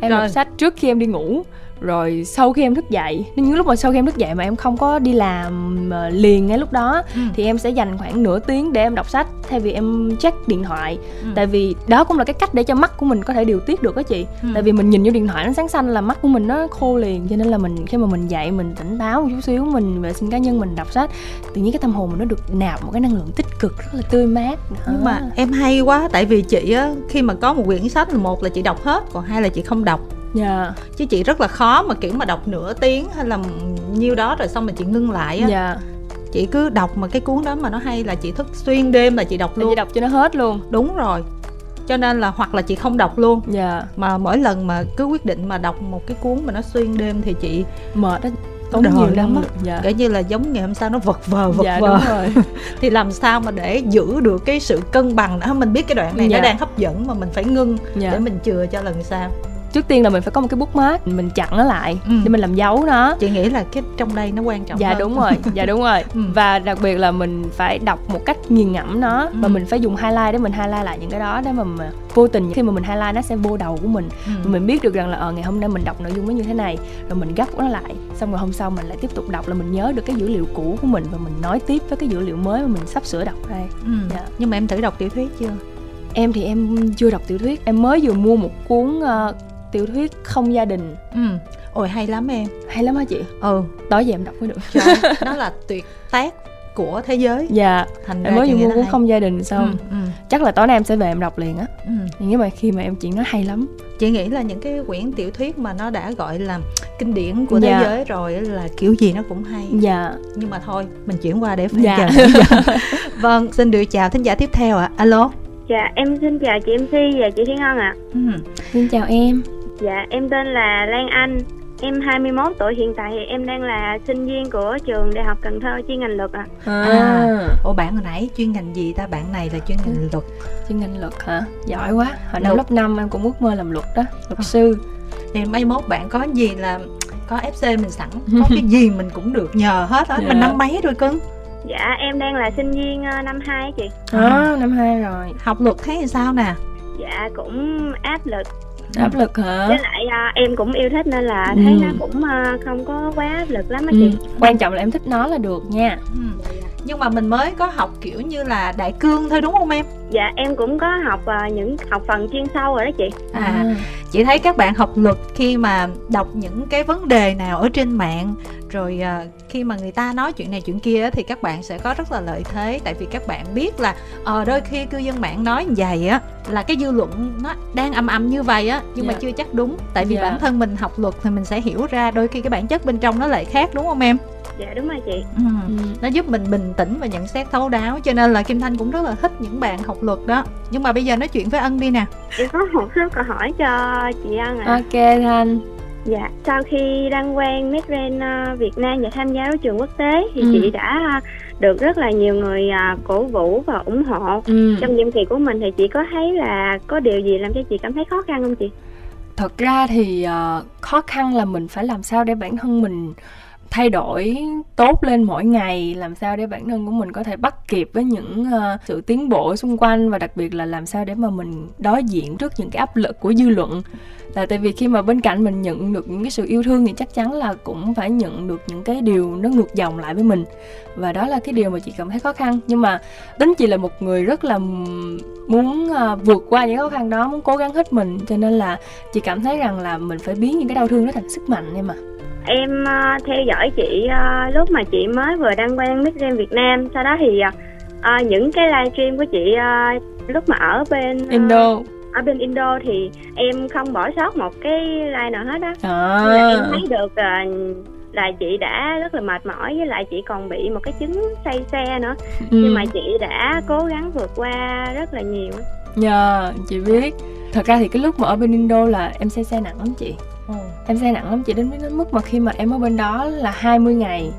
Em rồi. đọc sách trước khi em đi ngủ rồi sau khi em thức dậy những lúc mà sau khi em thức dậy mà em không có đi làm uh, liền ngay lúc đó ừ. thì em sẽ dành khoảng nửa tiếng để em đọc sách thay vì em check điện thoại ừ. tại vì đó cũng là cái cách để cho mắt của mình có thể điều tiết được đó chị ừ. tại vì mình nhìn vô điện thoại nó sáng xanh là mắt của mình nó khô liền cho nên là mình khi mà mình dậy mình tỉnh táo một chút xíu mình vệ sinh cá nhân mình đọc sách tự nhiên cái tâm hồn mình nó được nạp một cái năng lượng tích cực rất là tươi mát đó. nhưng mà em hay quá tại vì chị á khi mà có một quyển sách là một là chị đọc hết còn hai là chị không đọc dạ yeah. chứ chị rất là khó mà kiểu mà đọc nửa tiếng hay là nhiêu đó rồi xong mà chị ngưng lại á dạ yeah. chị cứ đọc mà cái cuốn đó mà nó hay là chị thức xuyên đêm là chị đọc luôn chị đọc cho nó hết luôn đúng rồi cho nên là hoặc là chị không đọc luôn dạ mà mỗi lần mà cứ quyết định mà đọc một cái cuốn mà nó xuyên đêm thì chị mệt đó tốn nhiều lắm á dạ. kể như là giống ngày hôm sau nó vật vờ vật dạ, vờ đúng rồi. [LAUGHS] thì làm sao mà để giữ được cái sự cân bằng đó mình biết cái đoạn này dạ. nó đang hấp dẫn mà mình phải ngưng dạ. để mình chừa cho lần sau trước tiên là mình phải có một cái bút mát mình chặn nó lại ừ. để mình làm dấu nó chị nghĩ là cái trong đây nó quan trọng dạ hơn. đúng rồi dạ đúng rồi [LAUGHS] ừ. và đặc biệt là mình phải đọc một cách nghiền ngẫm nó ừ. và mình phải dùng highlight để mình highlight lại những cái đó để mà, mà vô tình khi mà mình highlight nó sẽ vô đầu của mình ừ. mình biết được rằng là ở ờ, ngày hôm nay mình đọc nội dung nó như thế này rồi mình gấp nó lại xong rồi hôm sau mình lại tiếp tục đọc là mình nhớ được cái dữ liệu cũ của mình và mình nói tiếp với cái dữ liệu mới mà mình sắp sửa đọc đây ừ. dạ. nhưng mà em thử đọc tiểu thuyết chưa em thì em chưa đọc tiểu thuyết em mới vừa mua một cuốn uh, tiểu thuyết không gia đình. Ừ. Ôi hay lắm em. Hay lắm hả chị? Ừ. Tối về em đọc mới được. Trời, đó là tuyệt tác của thế giới. Dạ. Thành em mới vừa mua cuốn không gia đình xong. Ừ, ừ. chắc là tối nay em sẽ về em đọc liền á. Ừ. nhưng mà khi mà em chuyện nó hay lắm. Chị nghĩ là những cái quyển tiểu thuyết mà nó đã gọi là kinh điển của dạ. thế giới rồi là kiểu gì nó cũng hay. Dạ. Nhưng mà thôi mình chuyển qua để phải dạ. chờ [LAUGHS] vâng xin được chào thính giả tiếp theo ạ. À. alo. Dạ em xin chào chị mc và chị thiên ân ạ. À. ừ. xin chào em Dạ, em tên là Lan Anh. Em 21 tuổi hiện tại thì em đang là sinh viên của trường Đại học Cần Thơ chuyên ngành luật ạ. À. à. Ủa bạn hồi nãy chuyên ngành gì ta? Bạn này là chuyên ngành luật. Chuyên ngành luật hả? Giỏi quá. Hồi năm lớp 5 em cũng ước mơ làm luật đó, luật à. sư. Thì mai mốt bạn có gì là có FC mình sẵn, có [LAUGHS] cái gì mình cũng được nhờ hết á. Dạ. Mình năm mấy rồi cưng? Dạ, em đang là sinh viên ờ, năm 2 chị. À, năm 2 rồi. Học luật thấy sao nè? Dạ cũng áp lực áp lực hả với lại à, em cũng yêu thích nên là thấy Ừ. nó cũng à, không có quá áp lực lắm á ừ. chị quan trọng là em thích nó là được nha Ừ. nhưng mà mình mới có học kiểu như là đại cương thôi đúng không em dạ em cũng có học à, những học phần chuyên sâu rồi đó chị à chị thấy các bạn học luật khi mà đọc những cái vấn đề nào ở trên mạng rồi à, khi mà người ta nói chuyện này chuyện kia á, thì các bạn sẽ có rất là lợi thế tại vì các bạn biết là ờ đôi khi cư dân mạng nói như vậy á là cái dư luận nó đang ầm ầm như vậy á nhưng mà Dạ. chưa chắc đúng tại vì Dạ. bản thân mình học luật thì mình sẽ hiểu ra đôi khi cái bản chất bên trong nó lại khác đúng không em dạ đúng rồi chị ừ. Ừ. nó giúp mình bình tĩnh và nhận xét thấu đáo cho nên là kim thanh cũng rất là thích những bạn học luật đó nhưng mà bây giờ nói chuyện với ân đi nè em có một số câu hỏi cho chị Ân ạ ok thanh Dạ, sau khi đăng quang Miss Grand ờ, Việt Nam và tham gia đấu trường quốc tế thì Ừ. chị đã được rất là nhiều người ờ, cổ vũ và ủng hộ. ừ. Trong nhiệm kỳ của mình thì chị có thấy là có điều gì làm cho chị cảm thấy khó khăn không chị? thật ra thì ờ, khó khăn là mình phải làm sao để bản thân mình thay đổi tốt lên mỗi ngày làm sao để bản thân của mình có thể bắt kịp với những uh, sự tiến bộ xung quanh và đặc biệt là làm sao để mà mình đối diện trước những cái áp lực của dư luận. Là tại vì khi mà bên cạnh mình nhận được những cái sự yêu thương thì chắc chắn là cũng phải nhận được những cái điều nó ngược dòng lại với mình. Và đó là cái điều mà chị cảm thấy khó khăn. Nhưng mà tính chị là một người rất là muốn uh, vượt qua những khó khăn đó muốn cố gắng hết mình. Cho nên là chị cảm thấy rằng là mình phải biến những cái đau thương đó thành sức mạnh em ạ. Em ờ, theo dõi chị ờ, lúc mà chị mới vừa đăng quang Miss Grand Việt Nam, sau đó thì ờ, những cái livestream của chị ờ, lúc mà ở bên ờ, Indo ở bên Indo thì em không bỏ sót một cái live nào hết á. à. Là em thấy được ờ, là chị đã rất là mệt mỏi với lại chị còn bị một cái chứng say xe nữa ừ. nhưng mà chị đã cố gắng vượt qua rất là nhiều nhờ chị biết thật ra thì cái lúc mà ở bên Indo là em say xe nặng lắm chị em say nặng lắm chị đến đến mức mà khi mà em ở bên đó là 20 ngày.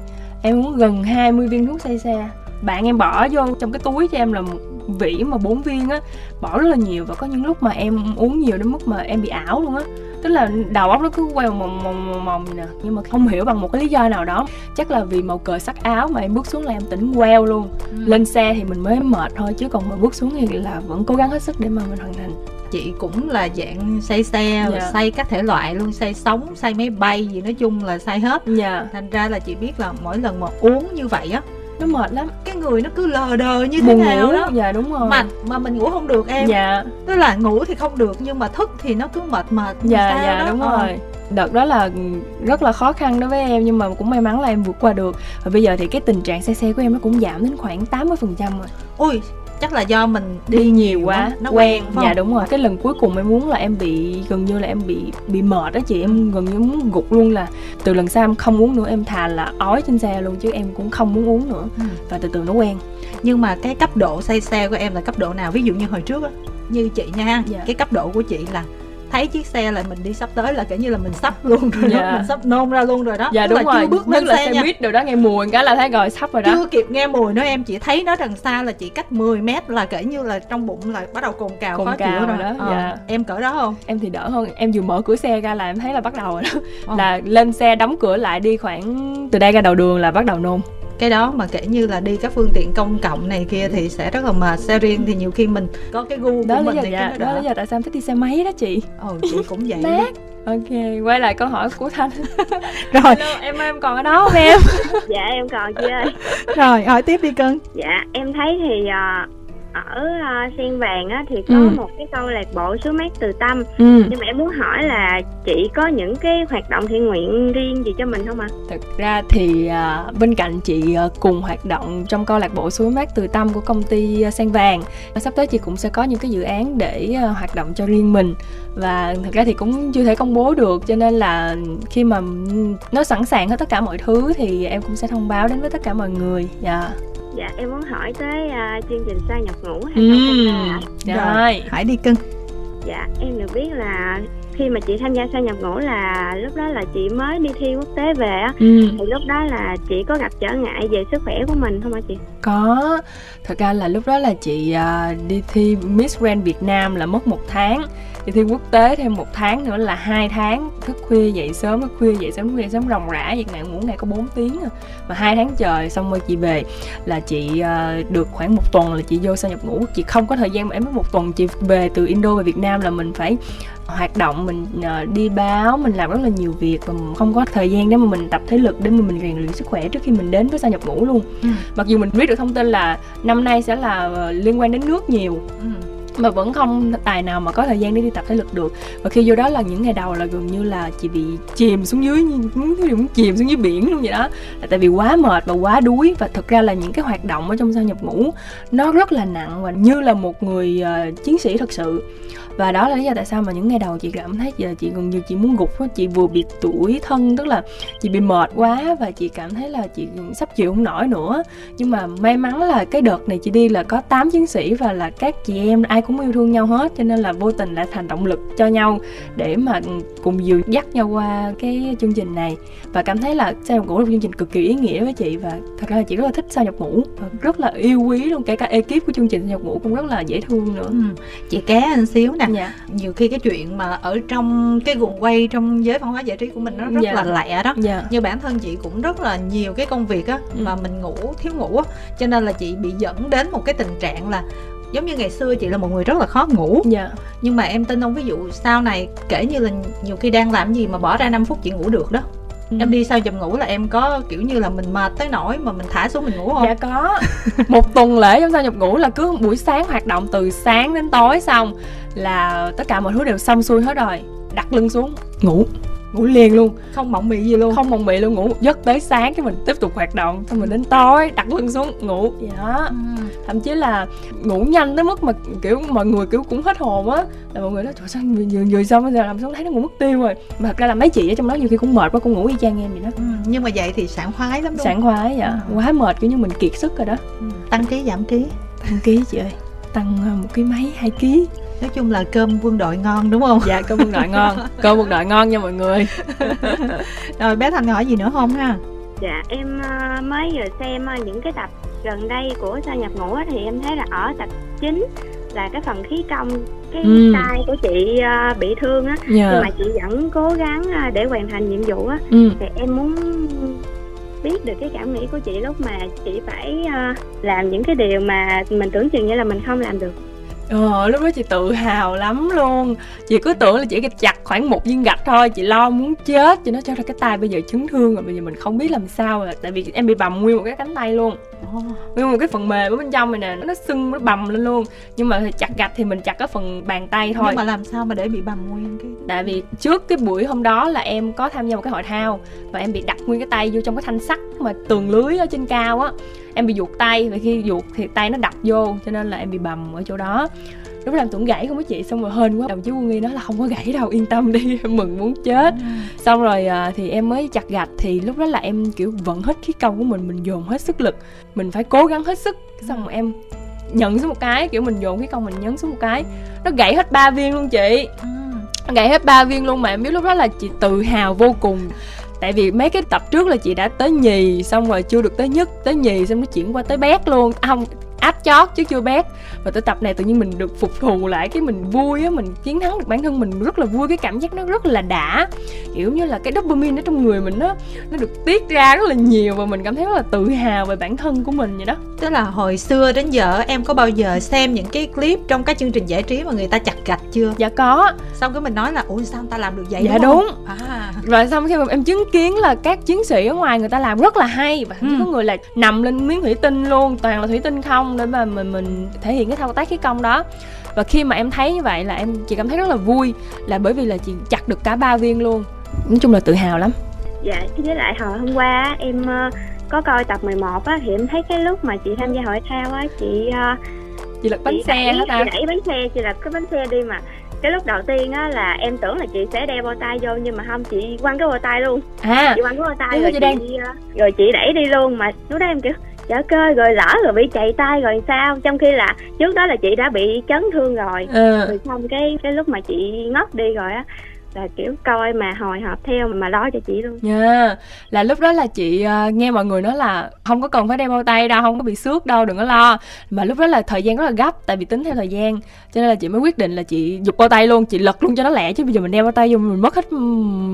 Em uống gần 20 viên thuốc say xe. Bạn em bỏ vô trong cái túi cho em là một vỉ mà bốn viên á. Bỏ rất là nhiều và có những lúc mà em uống nhiều đến mức mà em bị ảo luôn á. Tức là đầu óc nó cứ quay mòng mòng mòng mòng nè. Nhưng mà không hiểu bằng một cái lý do nào đó. Chắc là vì màu cờ sắc áo mà em bước xuống là em tỉnh queo luôn. Ừ. lên xe thì mình mới mệt thôi chứ còn mà bước xuống thì là vẫn cố gắng hết sức để mà mình hoàn thành chị cũng là dạng say xe và Dạ. say các thể loại luôn say sóng say máy bay gì nói chung là say hết. Dạ. Thành ra là chị biết là mỗi lần mà uống như vậy á nó mệt lắm. cái người nó cứ lờ đờ như thế buồn nào ngủ. đó. Dạ đúng rồi. Mà mà mình ngủ không được em. Dạ. Tức là ngủ thì không được nhưng mà thức thì nó cứ mệt mệt dạ sao dạ đó. đúng Ờ. rồi. Đợt đó là rất là khó khăn đối với em nhưng mà cũng may mắn là em vượt qua được. Và bây giờ thì cái tình trạng xe xe của em nó cũng giảm đến khoảng 80% phần trăm rồi. Ui chắc là do mình đi, nhiều quá nó quen phải dạ không? đúng rồi. Cái lần cuối cùng em muốn là em bị gần như là em bị bị mệt đó chị. Em gần như muốn gục luôn là từ lần sau em không uống nữa em thà là ói trên xe luôn chứ em cũng không muốn uống nữa. Ừ. và từ từ nó quen. Nhưng mà cái cấp độ say xe của em là cấp độ nào? Ví dụ như hồi trước á như chị nha. Dạ. cái cấp độ của chị là thấy chiếc xe là mình đi sắp tới là kiểu như là mình sắp luôn rồi Dạ. đó mình sắp nôn ra luôn rồi đó. Dạ Tức đúng là rồi. chưa bước lên là xe xe buýt đồ đó nghe mùi cái là thấy rồi sắp rồi đó. Chưa kịp nghe mùi nữa em chỉ thấy nó đằng xa là chỉ cách 10 mét là kể như là trong bụng là bắt đầu cồn cào Cồn khó chịu cào rồi. rồi đó, Ờ, dạ. em cỡ đó không? Em thì đỡ hơn em vừa mở cửa xe ra là em thấy là bắt đầu rồi đó. Ờ. là lên xe đóng cửa lại đi khoảng từ đây ra đầu đường là bắt đầu nôn cái đó mà kể như là đi các phương tiện công cộng này kia thì sẽ rất là mệt. Xe riêng thì nhiều khi mình có cái gu đó của mình thì dạ, cái đó đỡ lý do tại sao em thích đi xe máy đó chị. Ồ chị cũng vậy Nát. ok quay lại câu hỏi của thanh. [LAUGHS] Rồi Hello, em em còn ở đó không em? Dạ em còn chị ơi. Rồi hỏi tiếp đi cưng dạ em thấy thì ờ, ở uh, sen vàng á thì có Ừ. một cái câu lạc bộ số mát từ tâm ừ. nhưng mà em muốn hỏi là chị có những cái hoạt động thiện nguyện riêng gì cho mình không ạ Thực ra thì à, bên cạnh chị à, cùng hoạt động trong câu lạc bộ suối mát từ tâm của công ty à, Sen Vàng Sắp tới chị cũng sẽ có những cái dự án để à, hoạt động cho riêng mình Và thực ra thì cũng chưa thể công bố được Cho nên là khi mà ừm, nó sẵn sàng hết tất cả mọi thứ Thì em cũng sẽ thông báo đến với tất cả mọi người Dạ dạ em muốn hỏi tới ờ, chương trình sa nhập ngũ 2023 Ừm, ạ. Rồi hỏi đi cưng Dạ, em được biết là khi mà chị tham gia sa nhập ngũ là lúc đó là chị mới đi thi quốc tế về á ừ. thì lúc đó là chị có gặp trở ngại về sức khỏe của mình không hả chị? Có Thật ra là lúc đó là chị à, đi thi Miss Grand Việt Nam là mất một tháng Đi thi quốc tế thêm một tháng nữa là hai tháng Thức khuya dậy sớm, thức khuya dậy sớm, thức khuya dậy sớm ròng rã Vậy ngày ngủ ngày có 4 tiếng à. Mà hai tháng trời xong rồi chị về Là chị à, được khoảng một tuần là chị vô sa nhập ngũ Chị không có thời gian mà em mất một tuần Chị về từ Indo về Việt Nam là mình phải hoạt động mình uh, đi báo mình làm rất là nhiều việc và không có thời gian để mà mình tập thể lực để mà mình rèn luyện sức khỏe trước khi mình đến với sao nhập ngũ luôn ừ. mặc dù mình biết được thông tin là năm nay sẽ là ờ, liên quan đến nước nhiều ừ mà vẫn không tài nào mà có thời gian để đi tập thể lực được. Và khi vô đó là những ngày đầu là gần như là chị bị chìm xuống dưới muốn muốn chìm xuống dưới biển luôn vậy đó. Là tại vì quá mệt và quá đuối và thực ra là những cái hoạt động ở trong sao nhập ngũ nó rất là nặng và như là một người uh, chiến sĩ thật sự và đó là lý do tại sao mà những ngày đầu chị cảm thấy giờ chị gần như chị muốn gục chị vừa bị tuổi thân, tức là chị bị mệt quá và chị cảm thấy là chị sắp chịu không nổi nữa. Nhưng mà may mắn là cái đợt này chị đi là có 8 chiến sĩ và là các chị em ai cũng yêu thương nhau hết, cho nên là vô tình lại thành động lực cho nhau để mà cùng dìu dắt nhau qua cái chương trình này. Và cảm thấy là sao nhập ngũ là một chương trình cực kỳ ý nghĩa với chị và thật ra là chị rất là thích sao nhập ngũ và rất là yêu quý luôn, kể cả ekip của chương trình sao nhập ngũ cũng rất là dễ thương nữa. Ừ. chị ké anh xíu nè dạ. nhiều khi cái chuyện mà ở trong cái guồng quay trong giới văn hóa giải trí của mình nó rất dạ. là lẹ đó dạ. như bản thân chị cũng rất là nhiều cái công việc á ừ. mà mình ngủ thiếu ngủ á cho nên là chị bị dẫn đến một cái tình trạng là giống như ngày xưa chị là một người rất là khó ngủ dạ. nhưng mà em tin ông ví dụ sau này kể như là nhiều khi đang làm gì mà bỏ ra 5 phút chị ngủ được đó ừ. em đi sau chậm ngủ là em có kiểu như là mình mệt tới nỗi mà mình thả xuống mình ngủ không? Dạ có. [LAUGHS] Một tuần lễ trong sau nhập ngủ là cứ buổi sáng hoạt động từ sáng đến tối xong là tất cả mọi thứ đều xong xuôi hết rồi đặt lưng xuống ngủ ngủ liền luôn. Không mộng mị gì luôn. Không mộng mị luôn ngủ giấc tới sáng cái mình tiếp tục hoạt động. Xong mình đến tối đặt lưng xuống ngủ. Vậy đó. Ừ. thậm chí là ngủ nhanh tới mức mà kiểu mọi người kiểu cũng hết hồn á. Là mọi người nói trời sao vừa vừa xong bây giờ làm sao thấy nó ngủ mất tiêu rồi. Mà thật ra là mấy chị ở trong đó nhiều khi cũng mệt quá cũng ngủ y chang em vậy đó. Ừ. nhưng mà vậy thì sảng khoái lắm đúng sảng khoái vậy ừ. quá mệt kiểu như mình kiệt sức rồi đó. Ừ. tăng ký giảm ký tăng ký chị ơi. Tăng ờ, một ký mấy hai ký nói chung là cơm quân đội ngon đúng không dạ cơm quân đội ngon cơm quân đội ngon nha mọi người [LAUGHS] rồi bé thành hỏi gì nữa không ha dạ em uh, mới vừa xem uh, những cái tập gần đây của sao nhập ngũ thì em thấy là ở tập 9 là cái phần khí công cái ừ. tay của chị uh, bị thương á yeah. Dạ. nhưng mà chị vẫn cố gắng uh, để hoàn thành nhiệm vụ á ừ. thì em muốn biết được cái cảm nghĩ của chị lúc mà chị phải uh, làm những cái điều mà mình tưởng chừng như là mình không làm được Ờ, lúc đó chị tự hào lắm luôn. Chị cứ tưởng là chỉ chặt khoảng một viên gạch thôi Chị lo muốn chết. Chị nói cho ra cái tay bây giờ chấn thương rồi Bây giờ mình không biết làm sao rồi. Tại vì em bị bầm nguyên một cái cánh tay luôn. Nguyên một cái phần mềm ở bên trong này nè Nó sưng, nó bầm lên luôn. Nhưng mà chặt gạch thì mình chặt cái phần bàn tay thôi. Nhưng mà làm sao mà để bị bầm nguyên cái Tại vì trước cái buổi hôm đó là em có tham gia một cái hội thao Và em bị đặt nguyên cái tay vô trong cái thanh sắt Mà tường lưới ở trên cao á em bị ruột tay và khi ruột thì tay nó đập vô cho nên là em bị bầm ở chỗ đó. Lúc làm tưởng gãy không có chị xong rồi hên quá đồng chí quân nghi nói là không có gãy đâu yên tâm đi [LAUGHS] em mừng muốn chết. Ừ. xong rồi à, thì em mới chặt gạch thì lúc đó là em kiểu vận hết khí công của mình mình dồn hết sức lực mình phải cố gắng hết sức. Xong rồi em nhận xuống một cái kiểu mình dồn khí công mình nhấn xuống một cái nó gãy hết ba viên luôn chị. Ừ. gãy hết ba viên luôn mà em biết lúc đó là chị tự hào vô cùng tại vì mấy cái tập trước là chị đã tới nhì xong rồi chưa được tới nhất tới nhì xong nó chuyển qua tới bét luôn. À, không áp chót chứ chưa bét. Và tới tập này tự nhiên mình được phục thù lại cái mình vui á mình chiến thắng được bản thân mình rất là vui cái cảm giác nó rất là đã. Kiểu như là cái dopamine ở trong người mình nó nó được tiết ra rất là nhiều và mình cảm thấy rất là tự hào về bản thân của mình vậy đó. Tức là hồi xưa đến giờ em có bao giờ xem những cái clip trong các chương trình giải trí mà người ta chặt gạch chưa? Dạ có. Xong cái mình nói là ủa sao người ta làm được vậy? Dạ đúng, đúng. À. và xong khi mà em chứng kiến là các chiến sĩ ở ngoài người ta làm rất là hay và ừ. có người là nằm lên miếng thủy tinh luôn toàn là thủy tinh không để mà mình mình thể hiện cái thao tác khí công đó. Và khi mà em thấy như vậy là em chỉ cảm thấy rất là vui là bởi vì là chị chặt được cả ba viên luôn. Nói chung là tự hào lắm. Dạ với lại hồi hôm qua em uh, có coi tập 11 á thì em thấy cái lúc mà chị tham gia hội thao á chị uh, chị lật bánh chị xe đẩy, chị đẩy bánh xe chị lật cái bánh xe đi mà. Cái lúc đầu tiên á là em tưởng là chị sẽ đeo bao tay vô nhưng mà không chị quăng cái bao tay luôn. À chị quăng cái bao tay rồi chị, đang... rồi chị đẩy đi luôn mà lúc đó em kiểu chở cơ rồi lỡ rồi bị chạy tay rồi sao trong khi là trước đó là chị đã bị chấn thương rồi ừ. rồi xong cái cái lúc mà chị ngất đi rồi á là kiểu coi mà hồi hộp theo mà lo cho chị luôn. Nha yeah. là lúc đó là chị uh, nghe mọi người nói là không có cần phải đeo bao tay đâu không có bị xước đâu đừng có lo. Mà lúc đó là thời gian rất là gấp tại vì tính theo thời gian. Cho nên là chị mới quyết định là chị giục bao tay luôn chị lật luôn cho nó lẹ chứ bây giờ mình đeo bao tay vô mình mất hết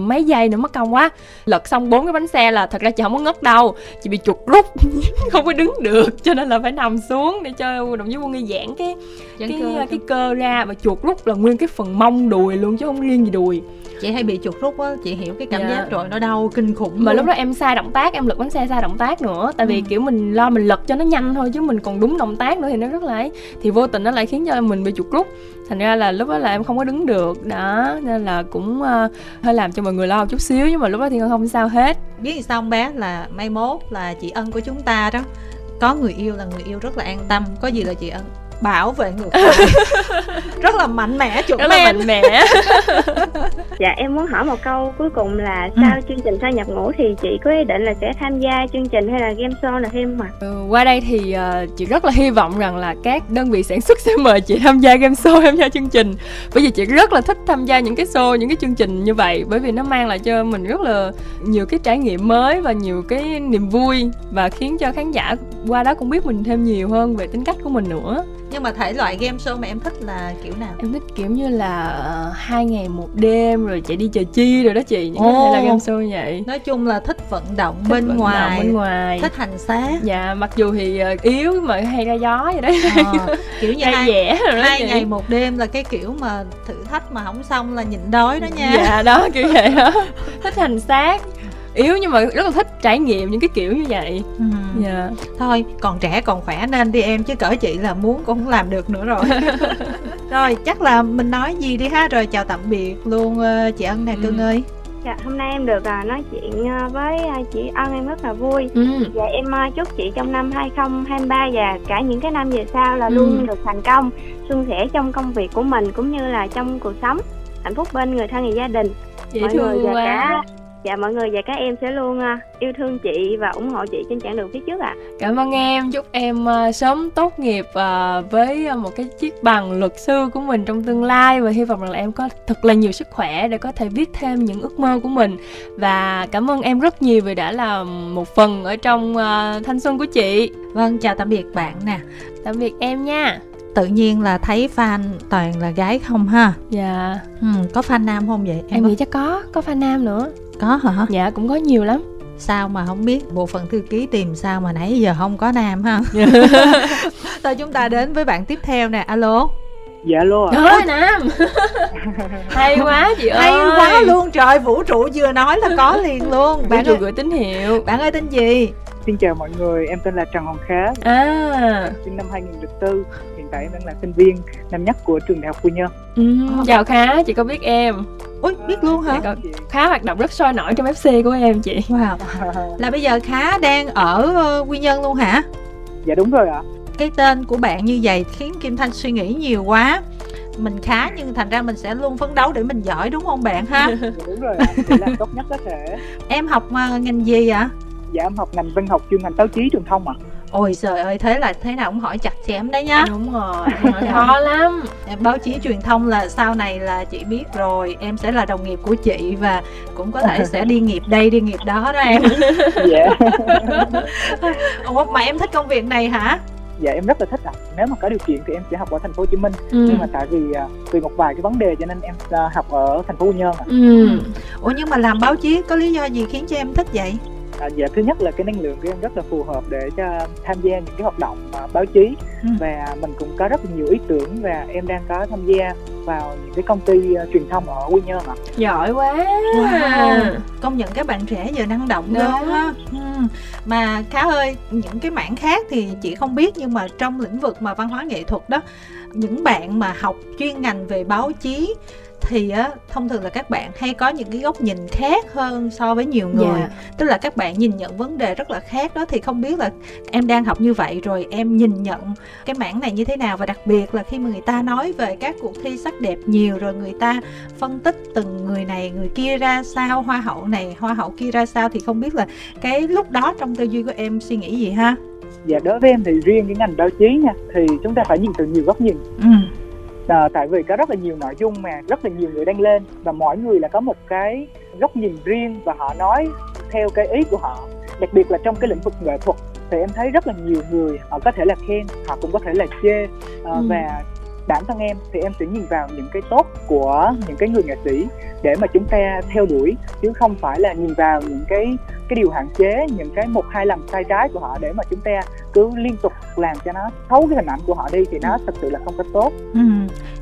mấy giây nữa mất công quá. Lật xong bốn cái bánh xe là thật ra chị không có ngất đâu chị bị chuột rút [LAUGHS] không có đứng được cho nên là phải nằm xuống để cho đồng chí quân nghi giãn cái cái cơ, cái cơ ra. Và chuột rút là nguyên cái phần mông đùi luôn chứ không riêng gì đùi chị hay bị chuột rút á chị hiểu cái cảm yeah. Dạ. giác rồi nó đau kinh khủng mà luôn. lúc đó em sai động tác em lật bánh xe sai động tác nữa tại vì ừ. kiểu mình lo mình lật cho nó nhanh thôi chứ mình còn đúng động tác nữa thì nó rất là ấy thì vô tình nó lại khiến cho mình bị chuột rút thành ra là lúc đó là em không có đứng được đó nên là cũng uh, hơi làm cho mọi người lo một chút xíu nhưng mà lúc đó thì không sao hết biết sao không bé là mai mốt là chị ân của chúng ta đó có người yêu là người yêu rất là an tâm có gì là chị ân bảo vệ ngược lại [LAUGHS] rất là mạnh mẽ chuẩn rất là mạnh mẽ. [LAUGHS] Dạ em muốn hỏi một câu cuối cùng là ừ. sau ừ. chương trình sa nhập ngũ thì chị có ý định là sẽ tham gia chương trình hay là game show là thêm mà ừ, qua đây thì uh, chị rất là hy vọng rằng là các đơn vị sản xuất sẽ [LAUGHS] mời chị tham gia game show tham gia chương trình. Bởi vì chị rất là thích tham gia những cái show những cái chương trình như vậy. Bởi vì nó mang lại cho mình rất là nhiều cái trải nghiệm mới và nhiều cái niềm vui và khiến cho khán giả qua đó cũng biết mình thêm nhiều hơn về tính cách của mình nữa nhưng mà thể loại game show mà em thích là kiểu nào? Em thích kiểu như là uh, hai ngày một đêm rồi chạy đi chờ chi rồi đó chị những oh. cái là game show như vậy. Nói chung là thích vận động thích bên vận ngoài động bên ngoài. thích hành xác. Dạ mặc dù thì uh, yếu mà hay ra gió vậy đấy à, kiểu như [LAUGHS] hai, vẽ rồi hai vậy. ngày một đêm là cái kiểu mà thử thách mà không xong là nhịn đói đó nha. Dạ đó kiểu vậy đó. [LAUGHS] Thích hành xác yếu nhưng mà rất là thích trải nghiệm những cái kiểu như vậy ừ. yeah. Dạ. thôi còn trẻ còn khỏe nên đi em chứ cỡ chị là muốn cũng không làm được nữa rồi [LAUGHS] rồi chắc là mình nói gì đi ha rồi chào tạm biệt luôn ờ, chị ân nè ừ. cưng ơi Dạ, hôm nay em được uh, nói chuyện uh, với uh, chị Ân em rất là vui. Ừ. Dạ, em uh, chúc chị trong năm 2023 và cả những cái năm về sau là ừ. luôn được thành công, suôn sẻ trong công việc của mình cũng như là trong cuộc sống, hạnh phúc bên người thân và gia đình. Dễ Mọi thương người và quá. cả Dạ mọi người và các em sẽ luôn à, yêu thương chị và ủng hộ chị trên chặng đường phía trước ạ. À. Cảm ơn em, chúc em à, sớm tốt nghiệp à, với một cái chiếc bằng luật sư của mình trong tương lai và hy vọng rằng là em có thật là nhiều sức khỏe để có thể viết thêm những ước mơ của mình và cảm ơn em rất nhiều vì đã là một phần ở trong thanh xuân của chị. Vâng, chào tạm biệt bạn nè. Tạm biệt em nha tự nhiên là thấy fan toàn là gái không ha dạ ừ, có fan nam không vậy em, em nghĩ chắc có có fan nam nữa có hả? Dạ cũng có nhiều lắm. Sao mà không biết? Bộ phận thư ký tìm sao mà nãy giờ không có nam ha? [LAUGHS] Thôi chúng ta đến với bạn tiếp theo nè. Alo. Dạ alo trời ơi nam. [LAUGHS] Hay quá chị ơi. hay quá luôn. Trời vũ trụ vừa nói là có liền luôn. Bạn ơi gửi tín hiệu. Bạn ơi tên gì? Xin chào mọi người em tên là trần hồng khá. À. Sinh năm 2004 hiện tại em đang là sinh viên năm nhất của trường đại học quy nhơn. Ừ, chào khá chị có biết em ui biết luôn hả? Có, khá hoạt động rất sôi nổi trong fc của em chị. Wow. [LAUGHS] Là bây giờ khá đang ở uh, quy nhơn luôn hả? Dạ đúng rồi ạ. Cái tên của bạn như vậy khiến kim thanh suy nghĩ nhiều quá. Mình khá nhưng thành ra mình sẽ luôn phấn đấu để mình giỏi đúng không bạn ha? [LAUGHS] Dạ, đúng rồi để làm tốt nhất có thể. Em học uh, ngành gì ạ dạ em học ngành văn học chuyên ngành báo chí truyền thông ạ. à ôi trời ơi thế là thế nào cũng hỏi chặt chém đấy nhá đúng rồi khó [LAUGHS] lắm báo chí truyền thông là sau này là chị biết rồi em sẽ là đồng nghiệp của chị và cũng có thể sẽ đi nghiệp đây đi nghiệp đó đó em [LAUGHS] dạ [LAUGHS] ủa mà em thích công việc này hả dạ em rất là thích ạ à. nếu mà có điều kiện thì em sẽ học ở thành phố hồ chí minh ừ. nhưng mà tại vì uh, vì một vài cái vấn đề cho nên em uh, học ở thành phố quy nhơn ạ à. ừ. ủa nhưng mà làm báo chí có lý do gì khiến cho em thích vậy À, dạ thứ nhất là cái năng lượng của em rất là phù hợp để cho tham gia những cái hoạt động uh, báo chí ừ. và mình cũng có rất là nhiều ý tưởng và em đang có tham gia vào những cái công ty uh, truyền thông ở quy nhơn ạ giỏi quá wow. công nhận các bạn trẻ giờ năng động đó á ừ. mà khá ơi những cái mảng khác thì chị không biết nhưng mà trong lĩnh vực mà văn hóa nghệ thuật đó những bạn mà học chuyên ngành về báo chí thì á thông thường là các bạn hay có những cái góc nhìn khác hơn so với nhiều người yeah. Dạ. tức là các bạn nhìn nhận vấn đề rất là khác đó thì không biết là em đang học như vậy rồi em nhìn nhận cái mảng này như thế nào và đặc biệt là khi mà người ta nói về các cuộc thi sắc đẹp nhiều rồi người ta phân tích từng người này người kia ra sao hoa hậu này hoa hậu kia ra sao thì không biết là cái lúc đó trong tư duy của em suy nghĩ gì ha dạ đối với em thì riêng cái ngành báo chí nha thì chúng ta phải nhìn từ nhiều góc nhìn ừ à, tại vì có rất là nhiều nội dung mà rất là nhiều người đăng lên và mỗi người là có một cái góc nhìn riêng và họ nói theo cái ý của họ đặc biệt là trong cái lĩnh vực nghệ thuật thì em thấy rất là nhiều người họ có thể là khen họ cũng có thể là chê uh, ừ. và bản thân em thì em sẽ nhìn vào những cái tốt của những cái người nghệ sĩ để mà chúng ta theo đuổi chứ không phải là nhìn vào những cái cái điều hạn chế những cái một hai lần sai trái của họ để mà chúng ta cứ liên tục làm cho nó xấu cái hình ảnh của họ đi thì nó thật sự là không có tốt ừ.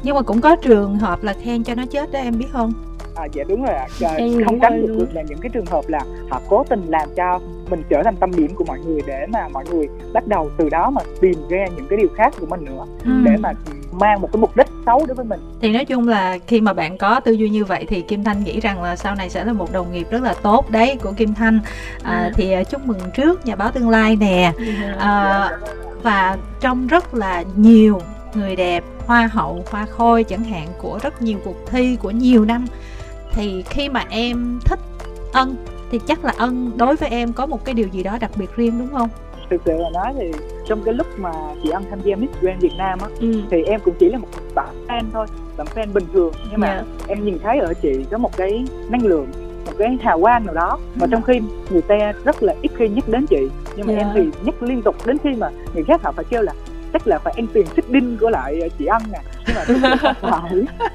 nhưng mà cũng có trường hợp là khen cho nó chết đó em biết không à, dạ đúng rồi ạ à. không tránh được, được là những cái trường hợp là họ cố tình làm cho mình trở thành tâm điểm của mọi người để mà mọi người bắt đầu từ đó mà tìm ra những cái điều khác của mình nữa ừ. để mà mang một cái mục đích xấu đối với mình. Thì nói chung là khi mà bạn có tư duy như vậy thì kim thanh nghĩ rằng là sau này sẽ là một đồng nghiệp rất là tốt đấy của kim thanh. À, ừ. thì à, chúc mừng trước nhà báo tương lai nè. À, và trong rất là nhiều người đẹp hoa hậu hoa khôi chẳng hạn của rất nhiều cuộc thi của nhiều năm. Thì khi mà em thích ân thì chắc là ân đối với em có một cái điều gì đó đặc biệt riêng đúng không thực sự là nói thì trong cái lúc mà chị ân tham gia Miss Grand Việt Nam á ừ. thì em cũng chỉ là một bạn fan thôi bạn fan bình thường nhưng mà yeah. Dạ. em nhìn thấy ở chị có một cái năng lượng một cái hào quang nào đó mà ừ. trong khi người ta rất là ít khi nhắc đến chị nhưng mà yeah. em dạ. thì nhắc liên tục đến khi mà người khác họ phải kêu là chắc là phải ăn tiền xích đinh của lại ờ, chị ăn nè nhưng mà không phải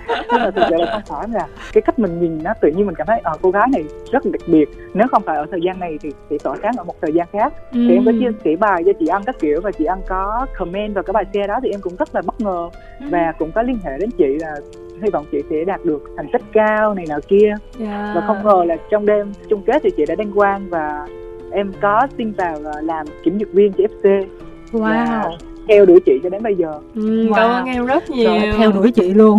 nhưng mà thực sự là không phải [LAUGHS] là cái cách mình nhìn nó tự nhiên mình cảm thấy ở ờ, à, cô gái này rất là đặc biệt nếu không phải ở thời gian này thì sẽ tỏa sáng ở một thời gian khác ừ. thì em có chia sẻ bài cho chị ăn các kiểu và chị ăn có comment vào cái bài share đó thì em cũng rất là bất ngờ ừ. và cũng có liên hệ đến chị là hy vọng chị sẽ đạt được thành tích cao này nào kia yeah. Dạ. và không ngờ là trong đêm chung kết thì chị đã đăng quang và em có xin vào làm kiểm duyệt viên cho FC wow và theo đuổi chị cho đến bây giờ. Ừ, wow. cảm ơn em rất nhiều. Rồi, theo đuổi chị luôn.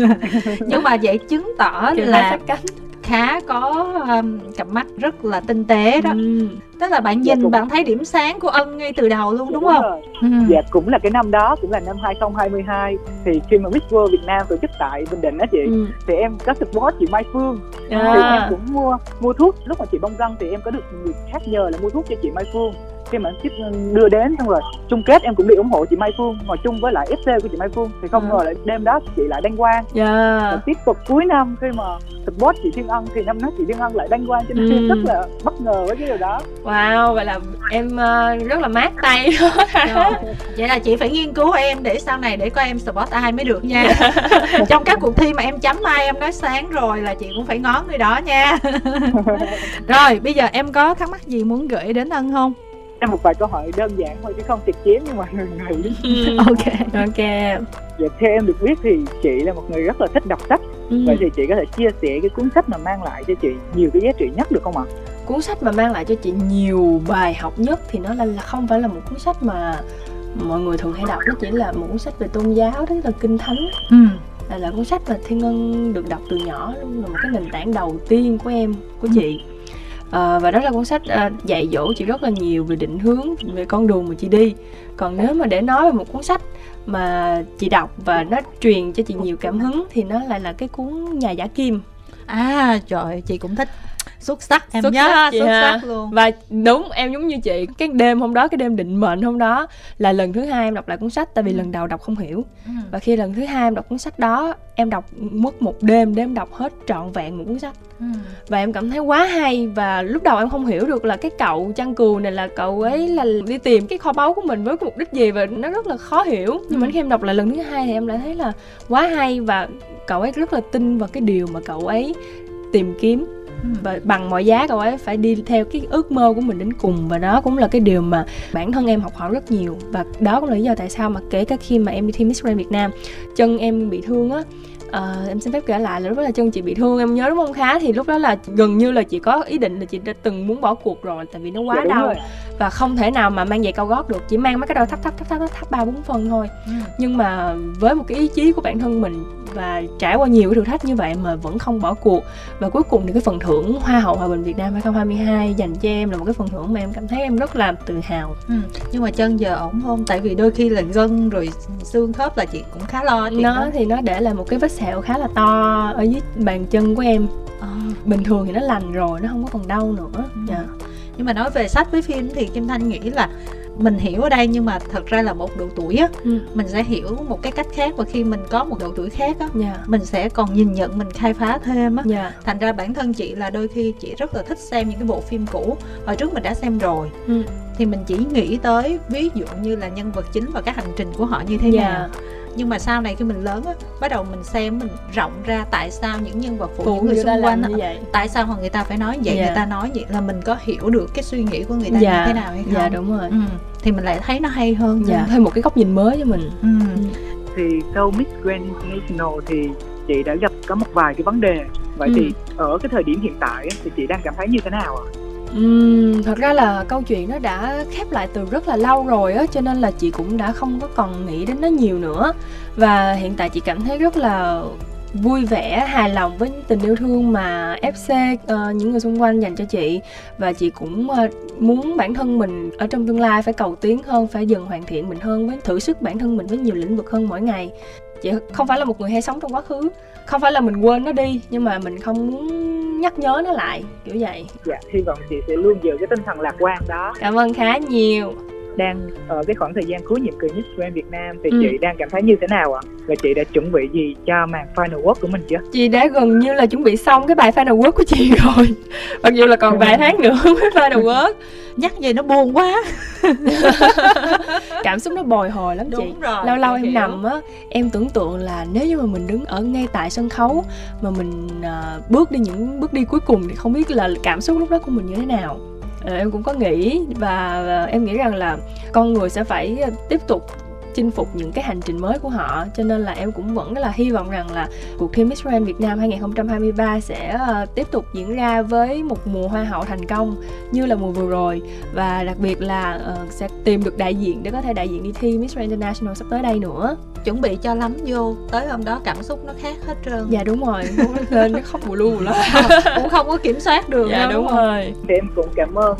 [LAUGHS] Nhưng mà vậy chứng tỏ Kiểu là cánh khá có um, cặp mắt rất là tinh tế đó ừ. tức là bạn dạ, nhìn dạ, cũng... bạn thấy điểm sáng của ân ngay từ đầu luôn đúng, đúng không ừ. dạ cũng là cái năm đó cũng là năm 2022 thì khi mà Miss World Việt Nam tổ chức tại Bình Định đó chị ừ. thì em có support chị Mai Phương à. thì em cũng mua mua thuốc lúc mà chị bông gân thì em có được người khác nhờ là mua thuốc cho chị Mai Phương khi mà ship đưa đến xong rồi chung kết em cũng đi ủng hộ chị Mai Phương ngồi chung với lại FC của chị Mai Phương thì không ừ. ngờ lại đêm đó chị lại đăng quang yeah. và tiếp tục cuối năm khi mà support chị Thiên Ân thì năm đó chị Thiên Ân lại đăng quang cho nên ừ. rất là bất ngờ với cái điều đó. Wow vậy là em uh, rất là mát tay vậy là chị phải nghiên cứu em để sau này để coi em support ai mới được nha. [LAUGHS] Trong các cuộc thi mà em chấm ai em nói sáng rồi là chị cũng phải ngó người đó nha. [LAUGHS] Rồi bây giờ em có thắc mắc gì muốn gửi đến ân không? Em một vài câu hỏi đơn giản thôi chứ không chặt chém như mọi người nghĩ. Ừ. [LAUGHS] ok. Ok. Dạ theo em được biết thì chị là một người rất là thích đọc sách ừ. vậy thì chị có thể chia sẻ cái cuốn sách mà mang lại cho chị nhiều cái giá trị nhất được không ạ? Cuốn sách mà mang lại cho chị nhiều bài học nhất thì nó là, không phải là một cuốn sách mà mọi người thường hay đọc nó chỉ là một cuốn sách về tôn giáo đó là kinh thánh. Ừ. Là, là cuốn sách mà thiên ngân được đọc từ nhỏ luôn là một cái nền tảng đầu tiên của em của chị. À, và đó là cuốn sách à, dạy dỗ chị rất là nhiều về định hướng về con đường mà chị đi. Còn nếu mà để nói về một cuốn sách mà chị đọc và nó truyền cho chị nhiều cảm hứng thì nó lại là cái cuốn nhà giả kim. À trời chị cũng thích xuất sắc em xuất nhớ sắc, xuất sắc luôn và đúng em giống như chị cái đêm hôm đó cái đêm định mệnh hôm đó là lần thứ hai em đọc lại cuốn sách tại vì ừ. lần đầu đọc không hiểu ừ. và khi lần thứ hai em đọc cuốn sách đó em đọc mất một đêm để em đọc hết trọn vẹn một cuốn sách ừ. và em cảm thấy quá hay và lúc đầu em không hiểu được là cái cậu chăn cừu này là cậu ấy là đi tìm cái kho báu của mình với cái mục đích gì và nó rất là khó hiểu nhưng mà ừ. khi em đọc lại lần thứ hai thì em lại thấy là quá hay và cậu ấy rất là tin vào cái điều mà cậu ấy tìm kiếm. Và bằng mọi giá cậu ấy phải đi theo cái ước mơ của mình đến cùng. Và đó cũng là cái điều mà bản thân em học hỏi rất nhiều. Và đó cũng là lý do tại sao mà kể cả khi mà em đi thi Miss Grand Việt Nam chân em bị thương á Uh, em xin phép kể lại là lúc đó là chân chị bị thương. Em nhớ đúng không khá? Thì lúc đó là gần như là chị có ý định là chị đã từng muốn bỏ cuộc rồi tại vì nó quá dạ, đau rồi. và không thể nào mà mang giày cao gót được. Chỉ mang mấy cái đôi thấp thấp thấp thấp thấp ba bốn phân thôi. Ừ. nhưng mà với một cái ý chí của bản thân mình và trải qua nhiều cái thử thách như vậy mà vẫn không bỏ cuộc và cuối cùng thì cái phần thưởng Hoa hậu Hòa bình Việt Nam 2022 dành cho em là một cái phần thưởng mà em cảm thấy em rất là tự hào ừ. nhưng mà chân giờ ổn không tại vì đôi khi là gân rồi xương khớp là chị cũng khá lo nó đó. thì nó để lại một cái vết sẹo khá là to ở dưới bàn chân của em à. bình thường thì nó lành rồi nó không có còn đau nữa ừ. yeah. nhưng mà nói về sách với phim thì Kim Thanh nghĩ là mình hiểu ở đây nhưng mà thật ra là một độ tuổi á ừ. mình sẽ hiểu một cái cách khác và khi mình có một độ tuổi khác á yeah. Dạ. mình sẽ còn nhìn nhận mình khai phá thêm á yeah. Dạ. thành ra bản thân chị là đôi khi chị rất là thích xem những cái bộ phim cũ hồi trước mình đã xem rồi ừ. thì mình chỉ nghĩ tới ví dụ như là nhân vật chính và cái hành trình của họ như thế yeah. Dạ. nào nhưng mà sau này khi mình lớn á bắt đầu mình xem mình rộng ra tại sao những nhân vật phụ, phụ những người xung quanh á, vậy. tại sao người ta phải nói vậy yeah. người ta nói vậy là mình có hiểu được cái suy nghĩ của người ta yeah. như thế nào hay không dạ đúng rồi ừ. thì mình lại thấy nó hay hơn dạ thêm một cái góc nhìn mới cho mình ừ. thì sau Miss Grand International thì chị đã gặp có một vài cái vấn đề vậy ừ. thì ở cái thời điểm hiện tại thì chị đang cảm thấy như thế nào ạ à? Uhm, thật ra là câu chuyện nó đã khép lại từ rất là lâu rồi á cho nên là chị cũng đã không có còn nghĩ đến nó nhiều nữa. Và hiện tại chị cảm thấy rất là vui vẻ hài lòng với tình yêu thương mà fc uh, ờ, những người xung quanh dành cho chị. Và chị cũng uh, muốn bản thân mình ở trong tương lai phải cầu tiến hơn phải dần hoàn thiện mình hơn với thử sức bản thân mình với nhiều lĩnh vực hơn mỗi ngày. Chị không phải là một người hay sống trong quá khứ không phải là mình quên nó đi nhưng mà mình không muốn nhắc nhớ nó lại kiểu vậy dạ hy vọng chị sẽ luôn giữ cái tinh thần lạc quan đó cảm ơn khá nhiều đang ở cái khoảng thời gian cuối nhiệm kỳ Miss Grand Việt Nam thì ừ. chị đang cảm thấy như thế nào ạ? À? Và chị đã chuẩn bị gì cho màn final work của mình chưa? Chị đã gần như là chuẩn bị xong cái bài final work của chị [LAUGHS] rồi. Mặc dù là còn vài tháng nữa mới final work. Nhắc vậy nó buồn quá. [LAUGHS] cảm xúc nó bồi hồi lắm Đúng chị. Rồi, lâu lâu em hiểu. nằm á, em tưởng tượng là nếu như mà mình đứng ở ngay tại sân khấu mà mình uh, bước đi những bước đi cuối cùng thì không biết là cảm xúc lúc đó của mình như thế nào Ờ, em cũng có nghĩ và em nghĩ rằng là con người sẽ phải tiếp tục chinh phục những cái hành trình mới của họ. Cho nên là em cũng vẫn là hy vọng rằng là cuộc thi Miss Grand Việt Nam 2023 sẽ ờ, tiếp tục diễn ra với một mùa hoa hậu thành công như là mùa vừa rồi. Và đặc biệt là uh, sẽ tìm được đại diện để có thể đại diện đi thi Miss Grand International sắp tới đây nữa chuẩn bị cho lắm vô tới hôm đó cảm xúc nó khác hết trơn. Dạ đúng rồi lên nó khóc bù lu luôn [LAUGHS] cũng không có kiểm soát được dạ đúng, đúng rồi. Thì em cũng cảm ơn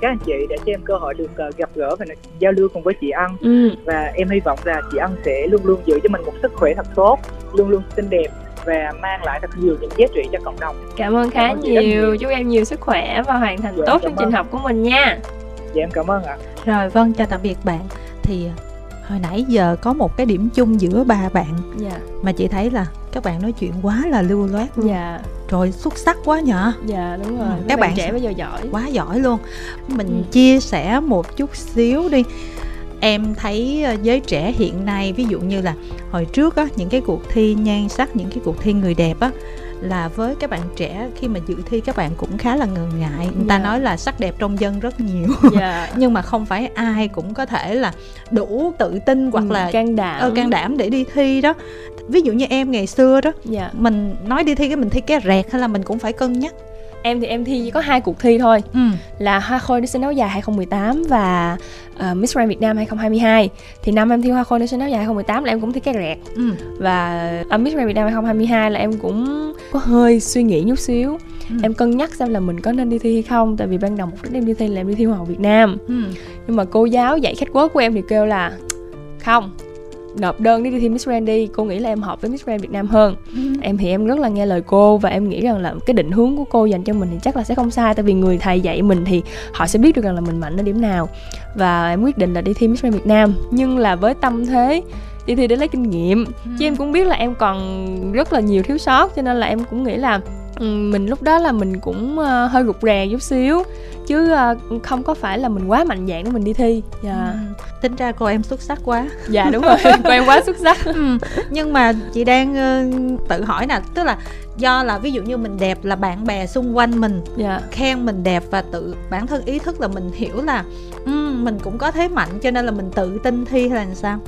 các anh chị đã cho em cơ hội được uh, gặp gỡ và giao lưu cùng với chị Ân ừ. và em hy vọng là chị Ân sẽ luôn luôn giữ cho mình một sức khỏe thật tốt luôn luôn xinh đẹp và mang lại thật nhiều những giá trị cho cộng đồng. Cảm ơn khá cảm ơn nhiều. Chúc em nhiều sức khỏe và hoàn thành dạ, tốt chương trình học của mình nha. Dạ em cảm ơn ạ. Rồi vâng chào tạm biệt bạn. Thì hồi nãy giờ có một cái điểm chung giữa ba bạn. Yeah. Dạ. mà chị thấy là các bạn nói chuyện quá là lưu loát luôn. Dạ. Rồi xuất sắc quá nhở? Dạ đúng rồi. Ừ, các bạn, bạn trẻ bây giờ giỏi. quá giỏi luôn. Mình ừ. chia sẻ một chút xíu đi. Em thấy ờ, giới trẻ hiện nay ví dụ như là hồi trước á những cái cuộc thi nhan sắc những cái cuộc thi người đẹp á là với các bạn trẻ khi mà dự thi các bạn cũng khá là ngần ngại người yeah. ta dạ. nói là sắc đẹp trong dân rất nhiều yeah. Dạ. [LAUGHS] nhưng mà không phải ai cũng có thể là đủ tự tin hoặc ừ, là can đảm ờ, can đảm để đi thi đó ví dụ như em ngày xưa đó yeah. Dạ. mình nói đi thi cái mình thi cái rẹt hay là mình cũng phải cân nhắc em thì em thi chỉ có hai cuộc thi thôi ừ. là hoa khôi sinh áo dài 2018 và uh, Miss Grand Việt Nam 2022 thì năm em thi hoa khôi sinh áo dài 2018 là em cũng thi cái rẹt ừ. và ở Miss Grand Việt Nam 2022 là em cũng có hơi suy nghĩ chút xíu ừ. em cân nhắc xem là mình có nên đi thi hay không tại vì ban đầu mục đích em đi thi là em đi thi hoa hậu Việt Nam ừ. nhưng mà cô giáo dạy khách quốc của em thì kêu là không nộp đơn đi thi Miss Grand đi cô nghĩ là em hợp với Miss Grand Việt Nam hơn ừ. em thì em rất là nghe lời cô và em nghĩ rằng là cái định hướng của cô dành cho mình thì chắc là sẽ không sai tại vì người thầy dạy mình thì họ sẽ biết được rằng là mình mạnh ở điểm nào và em quyết định là đi thi Miss Grand Việt Nam nhưng là với tâm thế đi thi để lấy kinh nghiệm ừ. chứ em cũng biết là em còn rất là nhiều thiếu sót cho nên là em cũng nghĩ là mình lúc đó là mình cũng uh, hơi rụt rè chút xíu chứ uh, không có phải là mình quá mạnh dạn để mình đi thi dạ yeah. ừ. tính ra cô em xuất sắc quá dạ đúng [LAUGHS] rồi cô em quá xuất sắc ừ. nhưng mà chị đang uh, tự hỏi nè tức là do là ví dụ như mình đẹp là bạn bè xung quanh mình yeah. khen mình đẹp và tự bản thân ý thức là mình hiểu là um, mình cũng có thế mạnh cho nên là mình tự tin thi hay là sao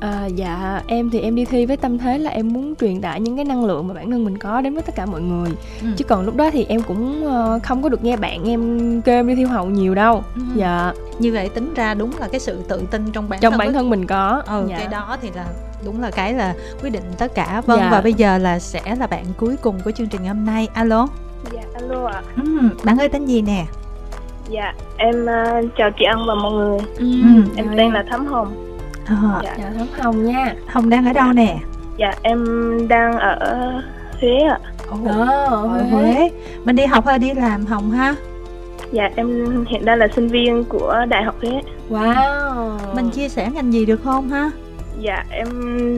À, dạ em thì em đi thi với tâm thế là em muốn truyền tải những cái năng lượng mà bản thân mình có đến với tất cả mọi người. Ừ. chứ còn lúc đó thì em cũng uh, không có được nghe bạn em kêu em đi thi hậu nhiều đâu. Ừ. dạ. Như vậy tính ra đúng là cái sự tự tin trong bản trong thân bản thân mình có. Ừ dạ. cái đó thì là đúng là cái là quyết định tất cả. Vâng dạ. và bây giờ là sẽ là bạn cuối cùng của chương trình hôm nay. Alo. Dạ alo ạ. Ừ, bạn ơi tên gì nè? Dạ em uh, chào chị ân và mọi người. Ừ, em tên là thắm hồng ờ dạ. dạ thắm hồng nha hồng đang ở đâu nè dạ em đang ở huế ạ Ồ, ở huế. huế mình đi học hay đi làm hồng ha Dạ em hiện đang là sinh viên của Đại học Huế. Wow. Mình chia sẻ ngành gì được không ha? Dạ em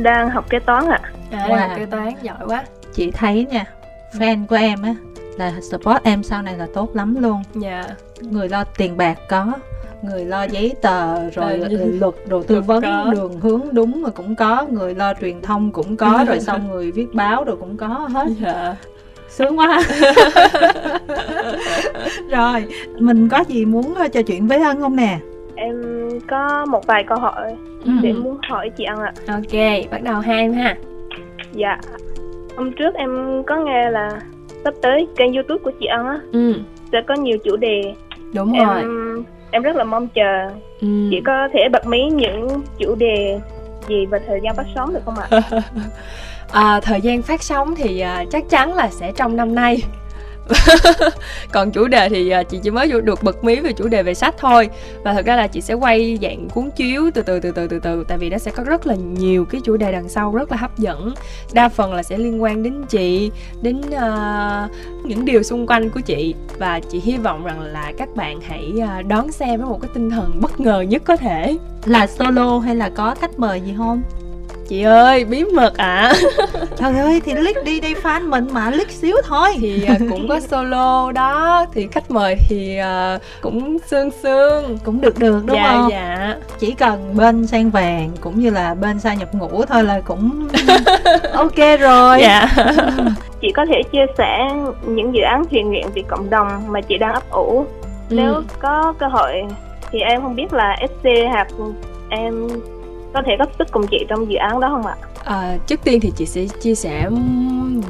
đang học kế toán ạ. À, wow. kế toán giỏi quá. Chị thấy nha, fan của em á là support em sau này là tốt lắm luôn. Dạ. Người lo tiền bạc có, người lo giấy tờ rồi à, [LAUGHS] luật đồ tư vấn có. đường hướng đúng mà cũng có người lo truyền thông cũng có [LAUGHS] rồi xong người viết báo rồi cũng có hết dạ sướng quá [LAUGHS] rồi mình có gì muốn ờ, trò chuyện với ân không nè em có một vài câu hỏi ừ. để muốn hỏi chị ân ạ ok bắt đầu hai em ha dạ hôm trước em có nghe là sắp tới kênh youtube của chị ân á. Ừ. sẽ có nhiều chủ đề. Đúng em, rồi. em rất là mong chờ. Ừ. chị có thể bật mí những chủ đề gì và thời gian phát sóng được không ạ? [LAUGHS] À, thời gian phát sóng thì à, chắc chắn là sẽ trong năm nay [LAUGHS] còn chủ đề thì à, chị chỉ mới được bật mí về chủ đề về sách thôi. Và thật ra là chị sẽ quay dạng cuốn chiếu từ từ từ từ từ từ tại vì nó sẽ có rất là nhiều cái chủ đề đằng sau rất là hấp dẫn. Đa phần là sẽ liên quan đến chị đến uh, những điều xung quanh của chị. Và chị hy vọng rằng là các bạn hãy à, đón xem với một cái tinh thần bất ngờ nhất có thể. Là solo hay là có khách mời gì không? Chị ơi bí mật ạ. À. [LAUGHS] trời ơi thì click đi đây fan mình mà click xíu thôi. Thì uh, cũng có solo đó thì khách mời thì uh, cũng sương sương. Cũng được được đúng dạ, không? dạ. Chỉ cần bên sang vàng cũng như là bên sa nhập ngũ thôi là cũng [LAUGHS] ok rồi. Dạ. [LAUGHS] Chị có thể chia sẻ những dự án thiện nguyện vì cộng đồng mà chị đang ấp ủ. Ừ. nếu có cơ hội thì em không biết là sc hoặc em có thể góp sức cùng chị trong dự án đó không ạ? À, trước tiên thì chị sẽ chia sẻ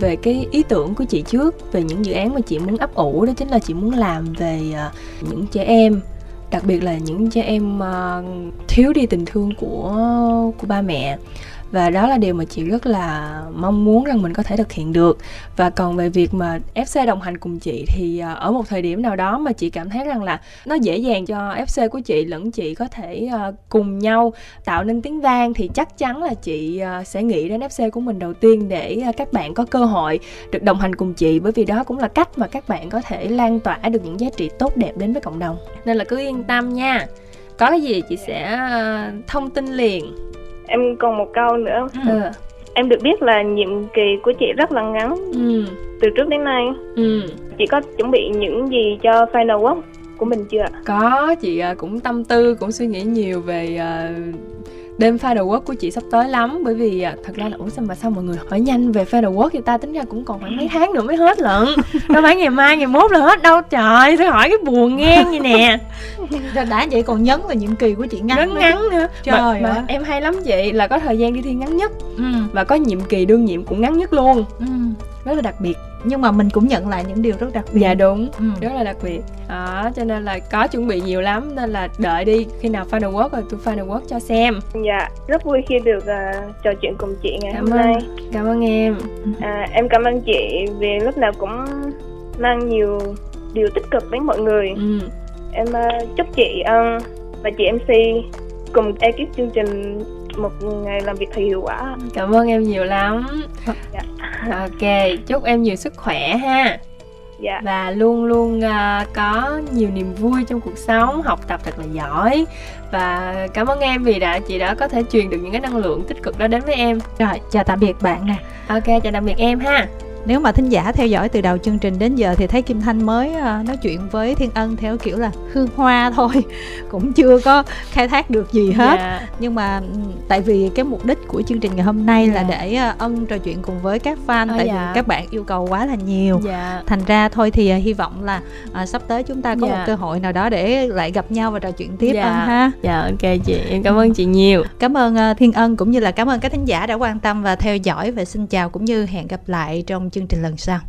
về cái ý tưởng của chị trước về những dự án mà chị muốn ấp ủ đó chính là chị muốn làm về à, những trẻ em đặc biệt là những trẻ em uh, thiếu đi tình thương của của ba mẹ và đó là điều mà chị rất là mong muốn rằng mình có thể thực hiện được. Và còn về việc mà FC đồng hành cùng chị thì à, ở một thời điểm nào đó mà chị cảm thấy rằng là nó dễ dàng cho FC của chị lẫn chị có thể à, cùng nhau tạo nên tiếng vang thì chắc chắn là chị à, sẽ nghĩ đến FC của mình đầu tiên để các bạn có cơ hội được đồng hành cùng chị. Bởi vì đó cũng là cách mà các bạn có thể lan tỏa được những giá trị tốt đẹp đến với cộng đồng. Nên là cứ yên tâm nha. Có cái gì chị sẽ thông tin liền em còn một câu nữa ừ. em được biết là nhiệm kỳ của chị rất là ngắn ừ. từ trước đến nay ừ. chị có chuẩn bị những gì cho final work của mình chưa có chị à, cũng tâm tư cũng suy nghĩ nhiều về uh, đêm final work của chị sắp tới lắm bởi vì à, thật ra là ủa sao mà sao mọi người hỏi nhanh về final work người ta? Tính ra cũng còn khoảng mấy tháng nữa mới hết lận. [LAUGHS] Đâu phải ngày mai ngày mốt là hết đâu trời tôi hỏi cái buồn ngang vậy nè. [LAUGHS] Đã vậy còn nhấn là nhiệm kỳ của chị ngắn ngắn ngắn nữa. Trời mà, mà em hay lắm chị là có thời gian đi thi ngắn nhất. Ừ. và có nhiệm kỳ đương nhiệm cũng ngắn nhất luôn. Ừ. rất là đặc biệt nhưng mà mình cũng nhận lại những điều rất đặc biệt. Dạ đúng. Ừ. rất là đặc biệt. Đó cho nên là có chuẩn bị nhiều lắm nên là đợi đi khi nào final work rồi tôi final work cho xem. Dạ rất vui khi được uh, trò chuyện cùng chị ngày cảm hôm ơn. nay. Cảm ơn em. À, em cảm ơn chị vì lúc nào cũng mang nhiều điều tích cực đến mọi người. Ừ. em uh, chúc chị uh, và chị mc cùng ekip chương trình một ngày làm việc thì hiệu quả. Cảm ơn em nhiều lắm. Dạ. ok chúc em nhiều sức khỏe ha. Dạ. và luôn luôn uh, có nhiều niềm vui trong cuộc sống học tập thật là giỏi. Và cảm ơn em vì đã chị đã có thể truyền được những cái năng lượng tích cực đó đến với em. Rồi chào tạm biệt bạn nè. Ok chào tạm biệt em ha nếu mà thính giả theo dõi từ đầu chương trình đến giờ thì thấy kim thanh mới uh, nói chuyện với thiên ân theo kiểu là hương hoa thôi [LAUGHS] cũng chưa có khai thác được gì hết yeah. Dạ. nhưng mà tại vì cái mục đích của chương trình ngày hôm nay yeah. là dạ. để uh, ân trò chuyện cùng với các fan à, tại dạ. vì các bạn yêu cầu quá là nhiều dạ. thành ra thôi thì hy vọng là uh, sắp tới chúng ta có dạ. một cơ hội nào đó để lại gặp nhau và trò chuyện tiếp dạ. ân ha dạ ok chị em cảm ơn chị nhiều cảm ơn uh, thiên ân cũng như là cảm ơn các thính giả đã quan tâm và theo dõi và xin chào cũng như hẹn gặp lại trong chương trình lần sau.